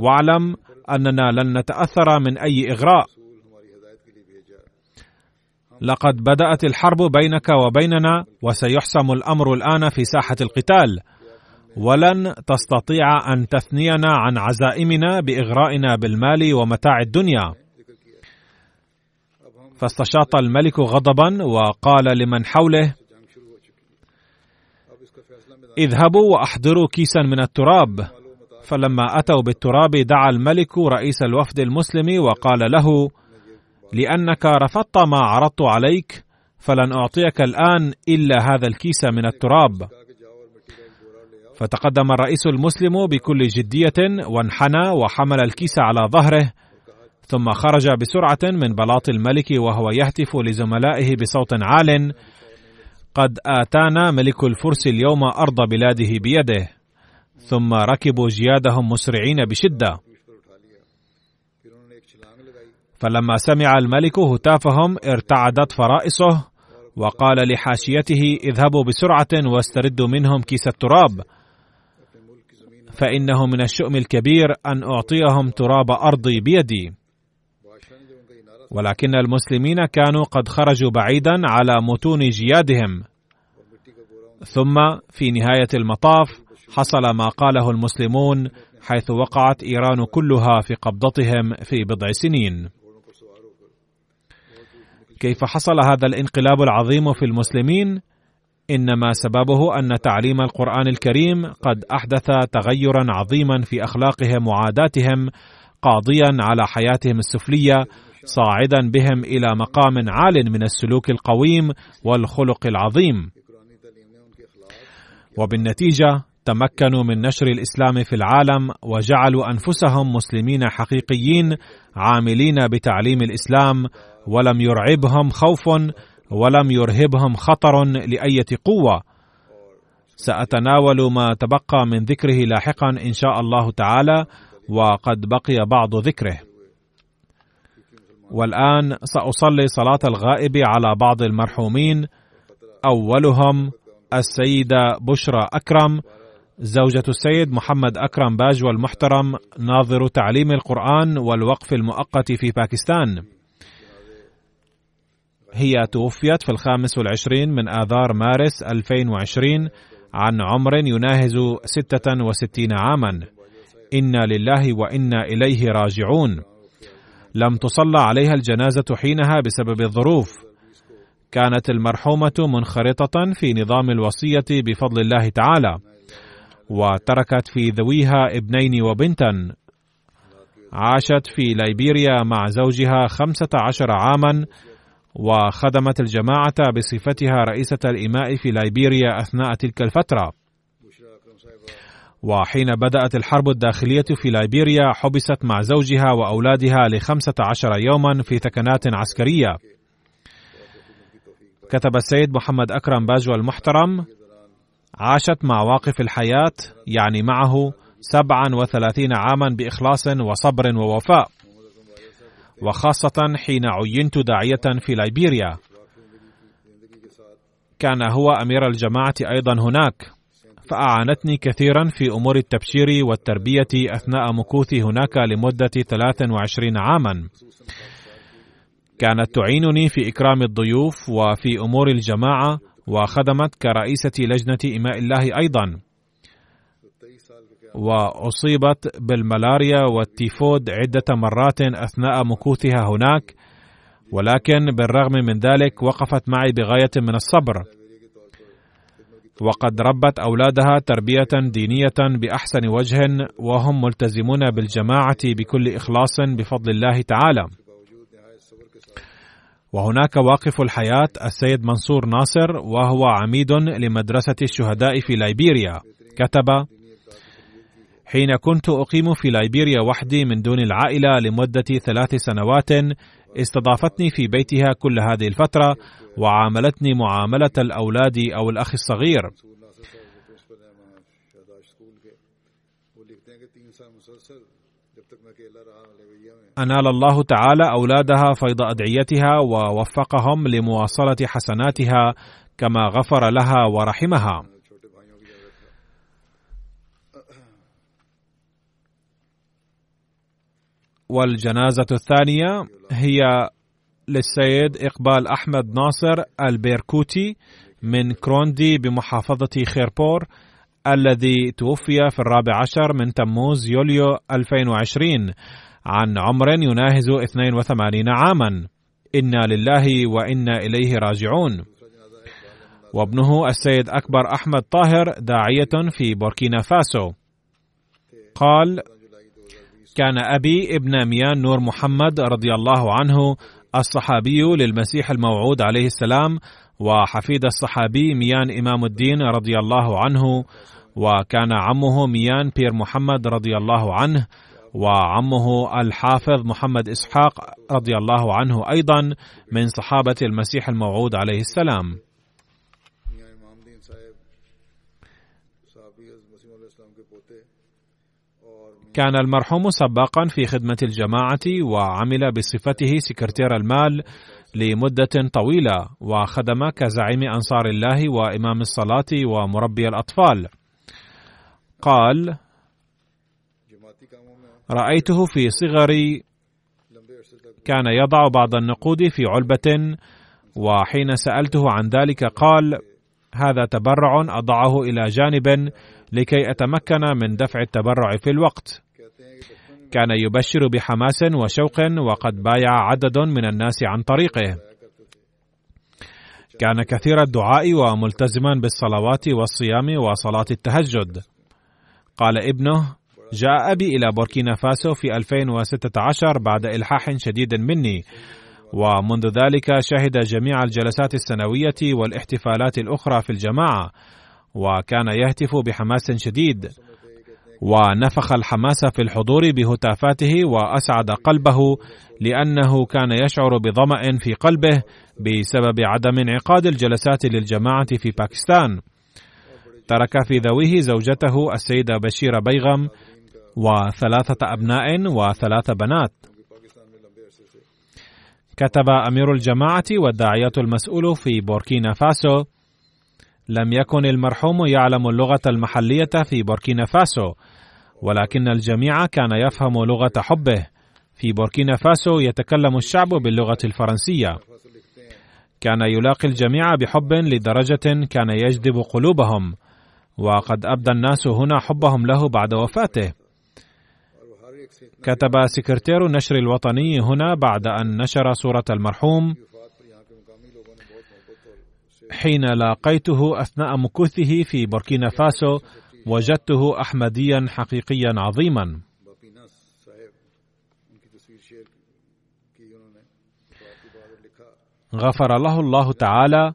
Speaker 2: واعلم أننا لن نتأثر من أي إغراء. لقد بدأت الحرب بينك وبيننا وسيحسم الأمر الآن في ساحة القتال. ولن تستطيع أن تثنينا عن عزائمنا بإغرائنا بالمال ومتاع الدنيا. فاستشاط الملك غضبا وقال لمن حوله اذهبوا وأحضروا كيسا من التراب. فلما أتوا بالتراب دعا الملك رئيس الوفد المسلم وقال له لأنك رفضت ما عرضت عليك فلن أعطيك الآن إلا هذا الكيس من التراب. فتقدم الرئيس المسلم بكل جدية وانحنى وحمل الكيس على ظهره ثم خرج بسرعة من بلاط الملك وهو يهتف لزملائه بصوت عال قد آتانا ملك الفرس اليوم أرض بلاده بيده ثم ركبوا جيادهم مسرعين بشدة. فلما سمع الملك هتافهم ارتعدت فرائصه وقال لحاشيته اذهبوا بسرعة واستردوا منهم كيس التراب فإنه من الشؤم الكبير أن أعطيهم تراب أرضي بيدي. ولكن المسلمين كانوا قد خرجوا بعيدا على متون جيادهم. ثم في نهاية المطاف حصل ما قاله المسلمون حيث وقعت إيران كلها في قبضتهم في بضع سنين. كيف حصل هذا الانقلاب العظيم في المسلمين؟ إنما سببه أن تعليم القرآن الكريم قد أحدث تغيرا عظيما في أخلاقهم وعاداتهم قاضيا على حياتهم السفلية صاعدا بهم إلى مقام عال من السلوك القويم والخلق العظيم. وبالنتيجة تمكنوا من نشر الإسلام في العالم وجعلوا أنفسهم مسلمين حقيقيين عاملين بتعليم الإسلام ولم يرعبهم خوف ولم يرهبهم خطر لأية قوة. سأتناول ما تبقى من ذكره لاحقا إن شاء الله تعالى وقد بقي بعض ذكره. والآن سأصلي صلاة الغائب على بعض المرحومين أولهم السيدة بشرى أكرم زوجة السيد محمد أكرم باج والمحترم ناظر تعليم القرآن والوقف المؤقت في باكستان. هي توفيت في الخامس والعشرين من آذار مارس 2020 عن عمر يناهز 66 عاما. إنا لله وإنا إليه راجعون. لم تصلى عليها الجنازة حينها بسبب الظروف. كانت المرحومة منخرطة في نظام الوصية بفضل الله تعالى. وتركت في ذويها ابنين وبنتا. عاشت في ليبيريا مع زوجها خمسة عشر عاما وخدمت الجماعة بصفتها رئيسة الإماء في ليبيريا أثناء تلك الفترة. وحين بدأت الحرب الداخلية في ليبيريا حبست مع زوجها وأولادها لخمسة عشر يوما في ثكنات عسكرية. كتب السيد محمد أكرم باجو المحترم عاشت مع واقف الحياة يعني معه سبعا وثلاثين عاما بإخلاص وصبر ووفاء وخاصة حين عينت داعية في ليبيريا. كان هو أمير الجماعة أيضا هناك فأعانتني كثيرا في أمور التبشير والتربية أثناء مكوثي هناك لمدة 23 عاما. كانت تعينني في إكرام الضيوف وفي أمور الجماعة وخدمت كرئيسة لجنة إماء الله أيضا. وأصيبت بالملاريا والتيفود عدة مرات أثناء مكوثها هناك ولكن بالرغم من ذلك وقفت معي بغاية من الصبر. وقد ربت أولادها تربية دينية بأحسن وجه وهم ملتزمون بالجماعة بكل إخلاص بفضل الله تعالى. وهناك واقف الحياة السيد منصور ناصر وهو عميد لمدرسة الشهداء في ليبيريا. كتب حين كنت أقيم في ليبيريا وحدي من دون العائلة لمدة ثلاث سنوات استضافتني في بيتها كل هذه الفترة وعاملتني معاملة الأولاد أو الأخ الصغير. أنال الله تعالى أولادها فيض أدعيتها ووفقهم لمواصلة حسناتها كما غفر لها ورحمها. والجنازة الثانية هي للسيد إقبال أحمد ناصر البيركوتي من كروندي بمحافظة خيربور الذي توفي في الرابع عشر من تموز يوليو 2020 عن عمر يناهز 82 عاما. إنا لله وإنا إليه راجعون. وابنه السيد أكبر أحمد طاهر داعية في بوركينا فاسو. قال كان أبي ابن ميان نور محمد رضي الله عنه الصحابي للمسيح الموعود عليه السلام وحفيد الصحابي ميان إمام الدين رضي الله عنه وكان عمه ميان بير محمد رضي الله عنه وعمه الحافظ محمد إسحاق رضي الله عنه أيضا من صحابة المسيح الموعود عليه السلام. كان المرحوم سباقا في خدمة الجماعة وعمل بصفته سكرتير المال لمدة طويلة وخدم كزعيم أنصار الله وإمام الصلاة ومربي الأطفال. قال: رأيته في صغري كان يضع بعض النقود في علبة وحين سألته عن ذلك قال: هذا تبرع أضعه إلى جانب لكي أتمكن من دفع التبرع في الوقت. كان يبشر بحماس وشوق وقد بايع عدد من الناس عن طريقه. كان كثير الدعاء وملتزما بالصلوات والصيام وصلاة التهجد قال ابنه جاء أبي إلى بوركينا فاسو في 2016 بعد إلحاح شديد مني. ومنذ ذلك شهد جميع الجلسات السنوية والاحتفالات الأخرى في الجماعة وكان يهتف بحماس شديد. ونفخ الحماس في الحضور بهتافاته وأسعد قلبه لأنه كان يشعر بظمأ في قلبه بسبب عدم انعقاد الجلسات للجماعة في باكستان. ترك في ذويه زوجته السيدة بشيرة بيغم وثلاثة أبناء وثلاث بنات. كتب أمير الجماعة والداعية المسؤول في بوركينا فاسو لم يكن المرحوم يعلم اللغة المحلية في بوركينا فاسو ولكن الجميع كان يفهم لغة حبه. في بوركينا فاسو يتكلم الشعب باللغة الفرنسية. كان يلاقي الجميع بحب لدرجة كان يجذب قلوبهم وقد أبدى الناس هنا حبهم له بعد وفاته. كتب سكرتير النشر الوطني هنا بعد أن نشر صورة المرحوم حين لاقيته أثناء مكوثه في بوركينا فاسو وجدته احمديا حقيقيا عظيما. غفر له الله تعالى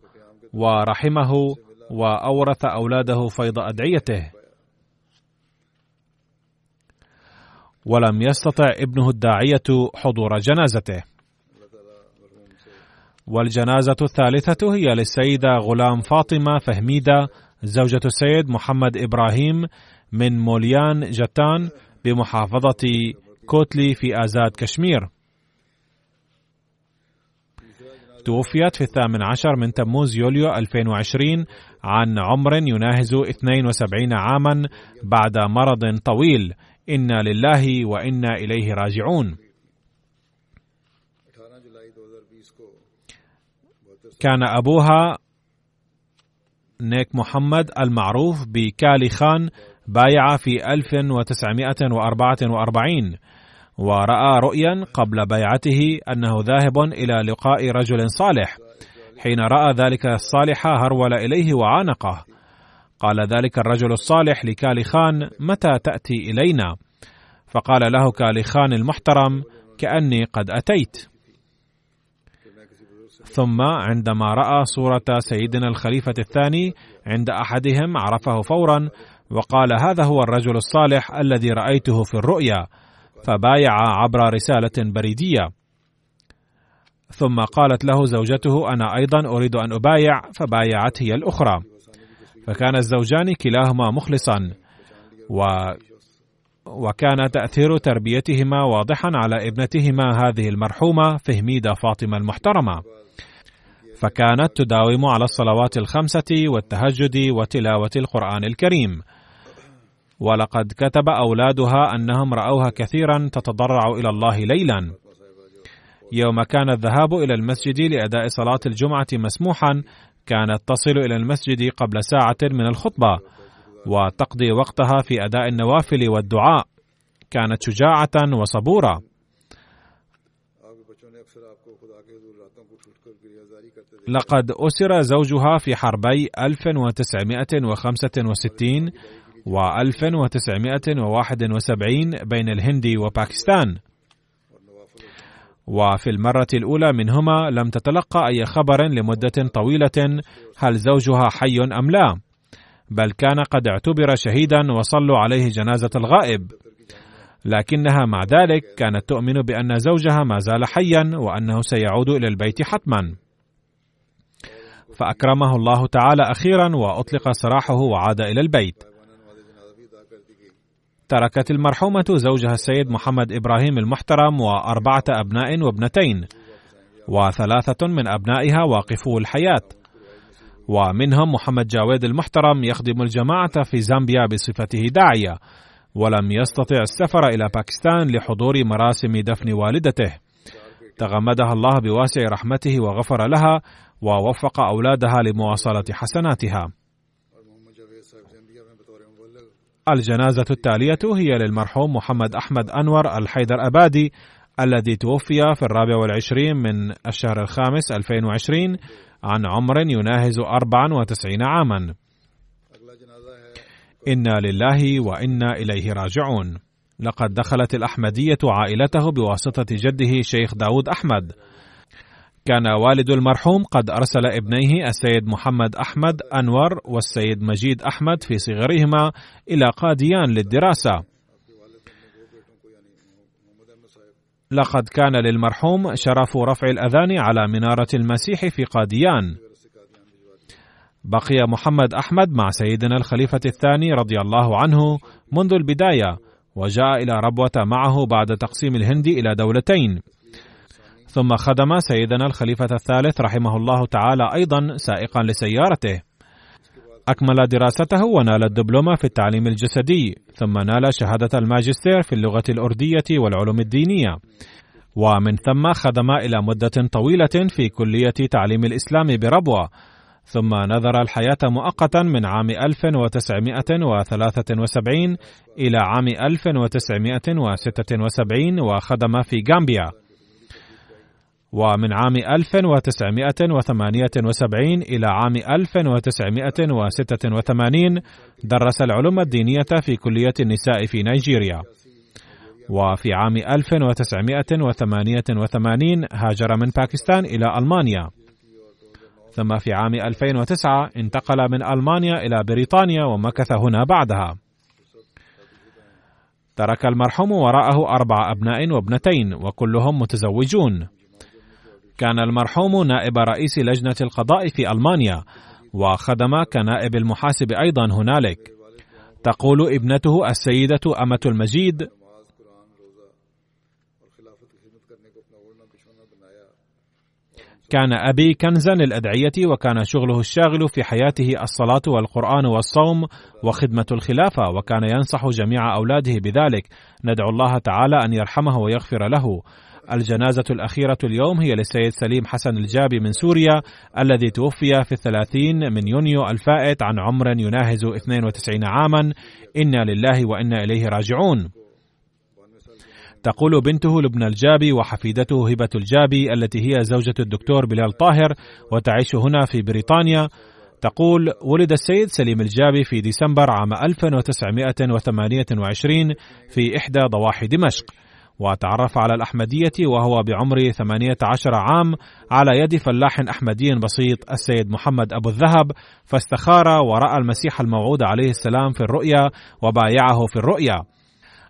Speaker 2: ورحمه وأورث أولاده فيض أدعيته. ولم يستطع ابنه الداعية حضور جنازته. والجنازة الثالثة هي للسيدة غلام فاطمة فهميدة زوجة السيد محمد إبراهيم من موليان جتان بمحافظة كوتلي في آزاد كشمير. توفيت في الثامن عشر من تموز يوليو 2020 عن عمر يناهز 72 عاما بعد مرض طويل إنا لله وإنا إليه راجعون. كان أبوها نيك محمد المعروف بكالي خان بايع في 1944 ورأى رؤيا قبل بيعته أنه ذاهب إلى لقاء رجل صالح حين رأى ذلك الصالح هرول إليه وعانقه. قال ذلك الرجل الصالح لكالي خان متى تأتي إلينا؟ فقال له كالي خان المحترم كأني قد أتيت. ثم عندما رأى صورة سيدنا الخليفة الثاني عند أحدهم عرفه فورا وقال هذا هو الرجل الصالح الذي رأيته في الرؤيا فبايع عبر رسالة بريدية. ثم قالت له زوجته أنا أيضا أريد أن أبايع فبايعت هي الأخرى. فكان الزوجان كلاهما مخلصا و وكان تأثير تربيتهما واضحا على ابنتهما هذه المرحومة فهميدة فاطمة المحترمة. فكانت تداوم على الصلوات الخمسة والتهجد وتلاوة القرآن الكريم. ولقد كتب أولادها أنهم رأوها كثيرا تتضرع إلى الله ليلا. يوم كان الذهاب إلى المسجد لأداء صلاة الجمعة مسموحا كانت تصل إلى المسجد قبل ساعة من الخطبة وتقضي وقتها في أداء النوافل والدعاء. كانت شجاعة وصبورة. لقد أسر زوجها في حربي 1965 و 1971 بين الهند وباكستان. وفي المرة الأولى منهما لم تتلقى أي خبر لمدة طويلة هل زوجها حي أم لا بل كان قد اعتبر شهيدا وصلوا عليه جنازة الغائب. لكنها مع ذلك كانت تؤمن بأن زوجها ما زال حيا وأنه سيعود إلى البيت حتما. فأكرمه الله تعالى أخيرا وأطلق سراحه وعاد إلى البيت. تركت المرحومة زوجها السيد محمد إبراهيم المحترم وأربعة أبناء وابنتين وثلاثة من أبنائها واقفو الحياة. ومنهم محمد جاويد المحترم يخدم الجماعة في زامبيا بصفته داعية ولم يستطع السفر إلى باكستان لحضور مراسم دفن والدته. تغمدها الله بواسع رحمته وغفر لها ووفق أولادها لمواصلة حسناتها. الجنازة التالية هي للمرحوم محمد أحمد أنور الحيدر أبادي الذي توفي في الرابع والعشرين من الشهر الخامس 2020 عن عمر يناهز 94 عاما. إنا لله وإنا إليه راجعون. لقد دخلت الأحمدية عائلته بواسطة جده شيخ داود أحمد. كان والد المرحوم قد أرسل ابنيه السيد محمد أحمد أنور والسيد مجيد أحمد في صغرهما إلى قاديان للدراسة. لقد كان للمرحوم شرف رفع الأذان على منارة المسيح في قاديان. بقي محمد أحمد مع سيدنا الخليفة الثاني رضي الله عنه منذ البداية وجاء إلى ربوة معه بعد تقسيم الهند إلى دولتين. ثم خدم سيدنا الخليفة الثالث رحمه الله تعالى أيضا سائقا لسيارته. أكمل دراسته ونال الدبلومة في التعليم الجسدي ثم نال شهادة الماجستير في اللغة الأردية والعلوم الدينية. ومن ثم خدم إلى مدة طويلة في كلية تعليم الإسلام بربوة. ثم نذر الحياة مؤقتا من عام 1973 إلى عام 1976 وخدم في غامبيا. ومن عام 1978 إلى عام 1986 درس العلوم الدينية في كلية النساء في نيجيريا. وفي عام 1988 هاجر من باكستان إلى ألمانيا. ثم في عام 2009 انتقل من ألمانيا إلى بريطانيا ومكث هنا بعدها. ترك المرحوم وراءه أربع أبناء وابنتين وكلهم متزوجون. كان المرحوم نائب رئيس لجنة القضاء في ألمانيا وخدم كنائب المحاسب أيضا هنالك. تقول ابنته السيدة أمة المجيد كان أبي كنزا للأدعية وكان شغله الشاغل في حياته الصلاة والقرآن والصوم وخدمة الخلافة وكان ينصح جميع أولاده بذلك. ندعو الله تعالى أن يرحمه ويغفر له. الجنازة الأخيرة اليوم هي للسيد سليم حسن الجابي من سوريا الذي توفي في الثلاثين من يونيو الفائت عن عمر يناهز 92 عاما. إنا لله وإنا إليه راجعون. تقول بنته لبنى الجابي وحفيدته هبة الجابي التي هي زوجة الدكتور بلال طاهر وتعيش هنا في بريطانيا. تقول ولد السيد سليم الجابي في ديسمبر عام 1928 في إحدى ضواحي دمشق. وتعرف على الأحمدية وهو بعمر 18 عام على يد فلاح أحمدي بسيط السيد محمد أبو الذهب فاستخار ورأى المسيح الموعود عليه السلام في الرؤيا وبايعه في الرؤيا.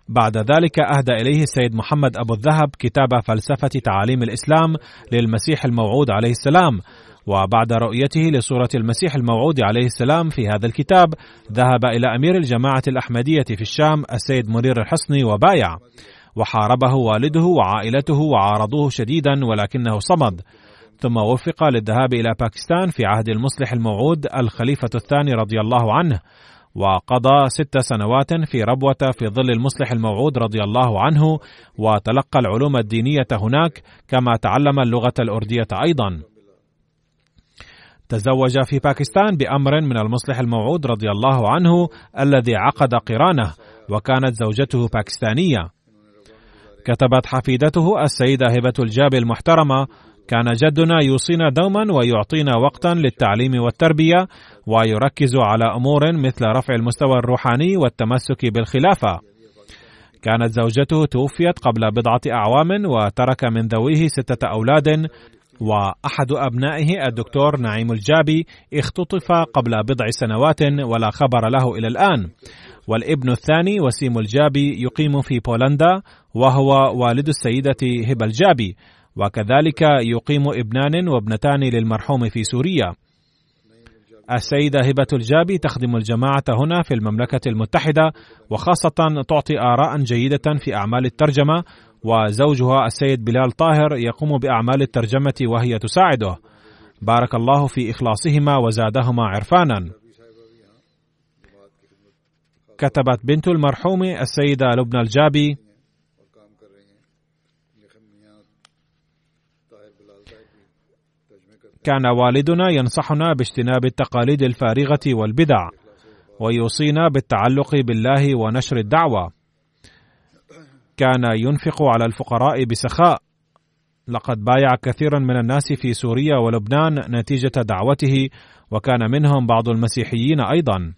Speaker 2: بعد ذلك أهدى إليه السيد محمد أبو الذهب كتاب فلسفة تعاليم الإسلام للمسيح الموعود عليه السلام. وبعد رؤيته لصورة المسيح الموعود عليه السلام في هذا الكتاب ذهب إلى أمير الجماعة الأحمدية في الشام السيد منير الحصني وبايع. وحاربه والده وعائلته وعارضوه شديدا ولكنه صمد. ثم وفق للذهاب إلى باكستان في عهد المصلح الموعود الخليفة الثاني رضي الله عنه وقضى ست سنوات في ربوة في ظل المصلح الموعود رضي الله عنه وتلقى العلوم الدينية هناك كما تعلم اللغة الأردية أيضا. تزوج في باكستان بأمر من المصلح الموعود رضي الله عنه الذي عقد قرانه وكانت زوجته باكستانية. كتبت حفيدته السيدة هبة الجابي المحترمة كان جدنا يوصينا دوما ويعطينا وقتا للتعليم والتربية ويركز على أمور مثل رفع المستوى الروحاني والتمسك بالخلافة. كانت زوجته توفيت قبل بضعة أعوام وترك من ذويه ستة أولاد وأحد أبنائه الدكتور نعيم الجابي اختطف قبل بضع سنوات ولا خبر له إلى الآن. والابن الثاني وسيم الجابي يقيم في بولندا وهو والد السيدة هبة الجابي وكذلك يقيم ابنان وابنتان للمرحوم في سوريا. السيدة هبة الجابي تخدم الجماعة هنا في المملكة المتحدة وخاصة تعطي آراء جيدة في أعمال الترجمة وزوجها السيد بلال طاهر يقوم بأعمال الترجمة وهي تساعده. بارك الله في إخلاصهما وزادهما عرفانا. كتبت بنت المرحوم السيدة لبنى الجابي. كان والدنا ينصحنا باجتناب التقاليد الفارغة والبدع ويوصينا بالتعلق بالله ونشر الدعوة. كان ينفق على الفقراء بسخاء. لقد بايع كثيرا من الناس في سوريا ولبنان نتيجة دعوته وكان منهم بعض المسيحيين أيضا.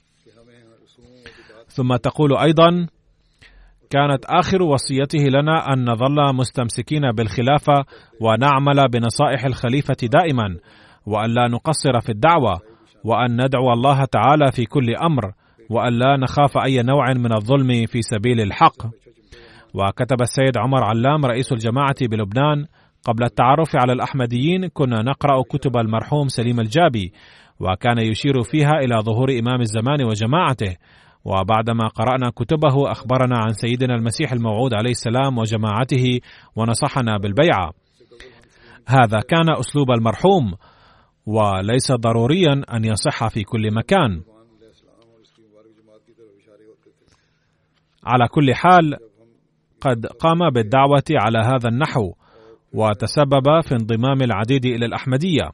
Speaker 2: ثم تقول أيضا كانت آخر وصيته لنا أن نظل مستمسكين بالخلافة ونعمل بنصائح الخليفة دائما وأن لا نقصر في الدعوة وأن ندعو الله تعالى في كل أمر وأن لا نخاف أي نوع من الظلم في سبيل الحق. وكتب السيد عمر علام رئيس الجماعة بلبنان قبل التعرف على الأحمديين كنا نقرأ كتب المرحوم سليم الجابي وكان يشير فيها إلى ظهور إمام الزمان وجماعته. وبعدما قرأنا كتبه أخبرنا عن سيدنا المسيح الموعود عليه السلام وجماعته ونصحنا بالبيعة. هذا كان أسلوب المرحوم وليس ضروريا أن يصح في كل مكان. على كل حال قد قام بالدعوة على هذا النحو وتسبب في انضمام العديد إلى الأحمدية.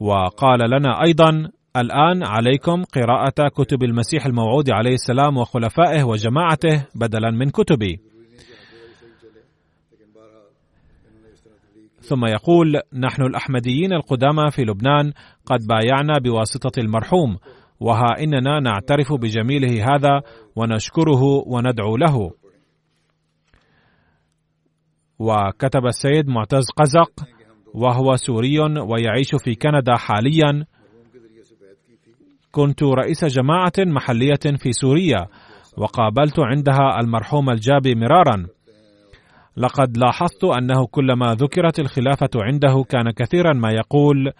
Speaker 2: وقال لنا أيضا الآن عليكم قراءة كتب المسيح الموعود عليه السلام وخلفائه وجماعته بدلا من كتبي. ثم يقول نحن الأحمديين القدامى في لبنان قد بايعنا بواسطة المرحوم وها إننا نعترف بجميله هذا ونشكره وندعو له. وكتب السيد معتز قزق وهو سوري ويعيش في كندا حاليا. كنت رئيس جماعة محلية في سوريا وقابلت عندها المرحوم الجابي مرارا. لقد لاحظت أنه كلما ذكرت الخلافة عنده كان كثيرا ما يقول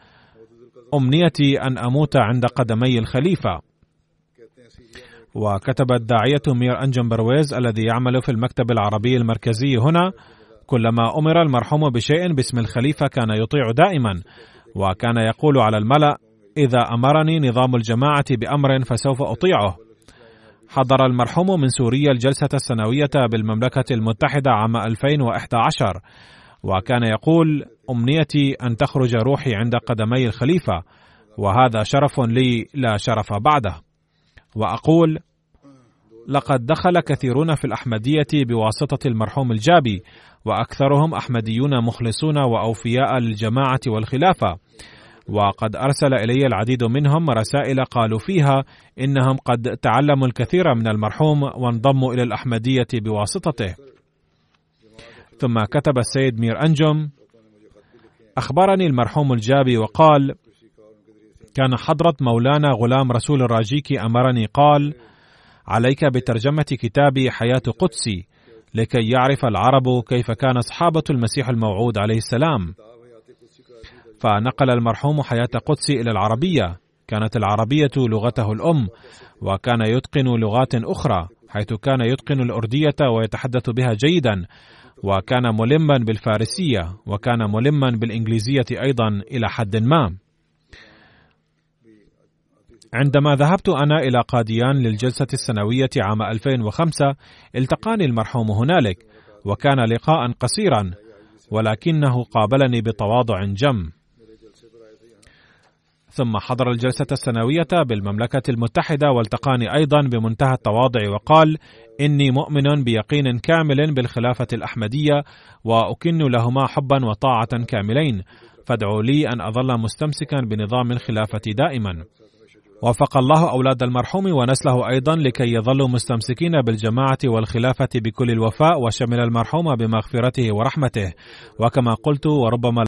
Speaker 2: أمنيتي أن أموت عند قدمي الخليفة. وكتب الداعية مير انجم برويز الذي يعمل في المكتب العربي المركزي هنا كلما أمر المرحوم بشيء باسم الخليفة كان يطيع دائما وكان يقول على الملأ إذا أمرني نظام الجماعة بأمر فسوف أطيعه. حضر المرحوم من سوريا الجلسة السنوية بالمملكة المتحدة عام 2011 وكان يقول أمنيتي أن تخرج روحي عند قدمي الخليفة وهذا شرف لي لا شرف بعده. وأقول لقد دخل كثيرون في الأحمدية بواسطة المرحوم الجابي وأكثرهم أحمديون مخلصون وأوفياء للجماعة والخلافة. وقد أرسل إلي العديد منهم رسائل قالوا فيها إنهم قد تعلموا الكثير من المرحوم وانضموا إلى الأحمدية بواسطته. ثم كتب السيد مير أنجم أخبرني المرحوم الجابي وقال كان حضرة مولانا غلام رسول الراجيكي أمرني قال عليك بترجمة كتابي حياة قدسي لكي يعرف العرب كيف كان أصحابة المسيح الموعود عليه السلام. فنقل المرحوم حياة قدسي إلى العربية. كانت العربية لغته الأم وكان يتقن لغات أخرى حيث كان يتقن الأردية ويتحدث بها جيدا وكان ملما بالفارسية وكان ملما بالإنجليزية أيضا إلى حد ما. عندما ذهبت أنا إلى قاديان للجلسة السنوية عام 2005 التقاني المرحوم هنالك وكان لقاء قصيرا ولكنه قابلني بتواضع جم ثم حضر الجلسة السنوية بالمملكة المتحدة والتقاني أيضا بمنتهى التواضع وقال: إني مؤمن بيقين كامل بالخلافة الأحمدية وأكن لهما حبا وطاعة كاملين، فادعوا لي أن أظل مستمسكا بنظام الخلافة دائما. وفق الله أولاد المرحوم ونسله أيضا لكي يظلوا مستمسكين بالجماعة والخلافة بكل الوفاء وشمل المرحوم بمغفرته ورحمته. وكما قلت وربما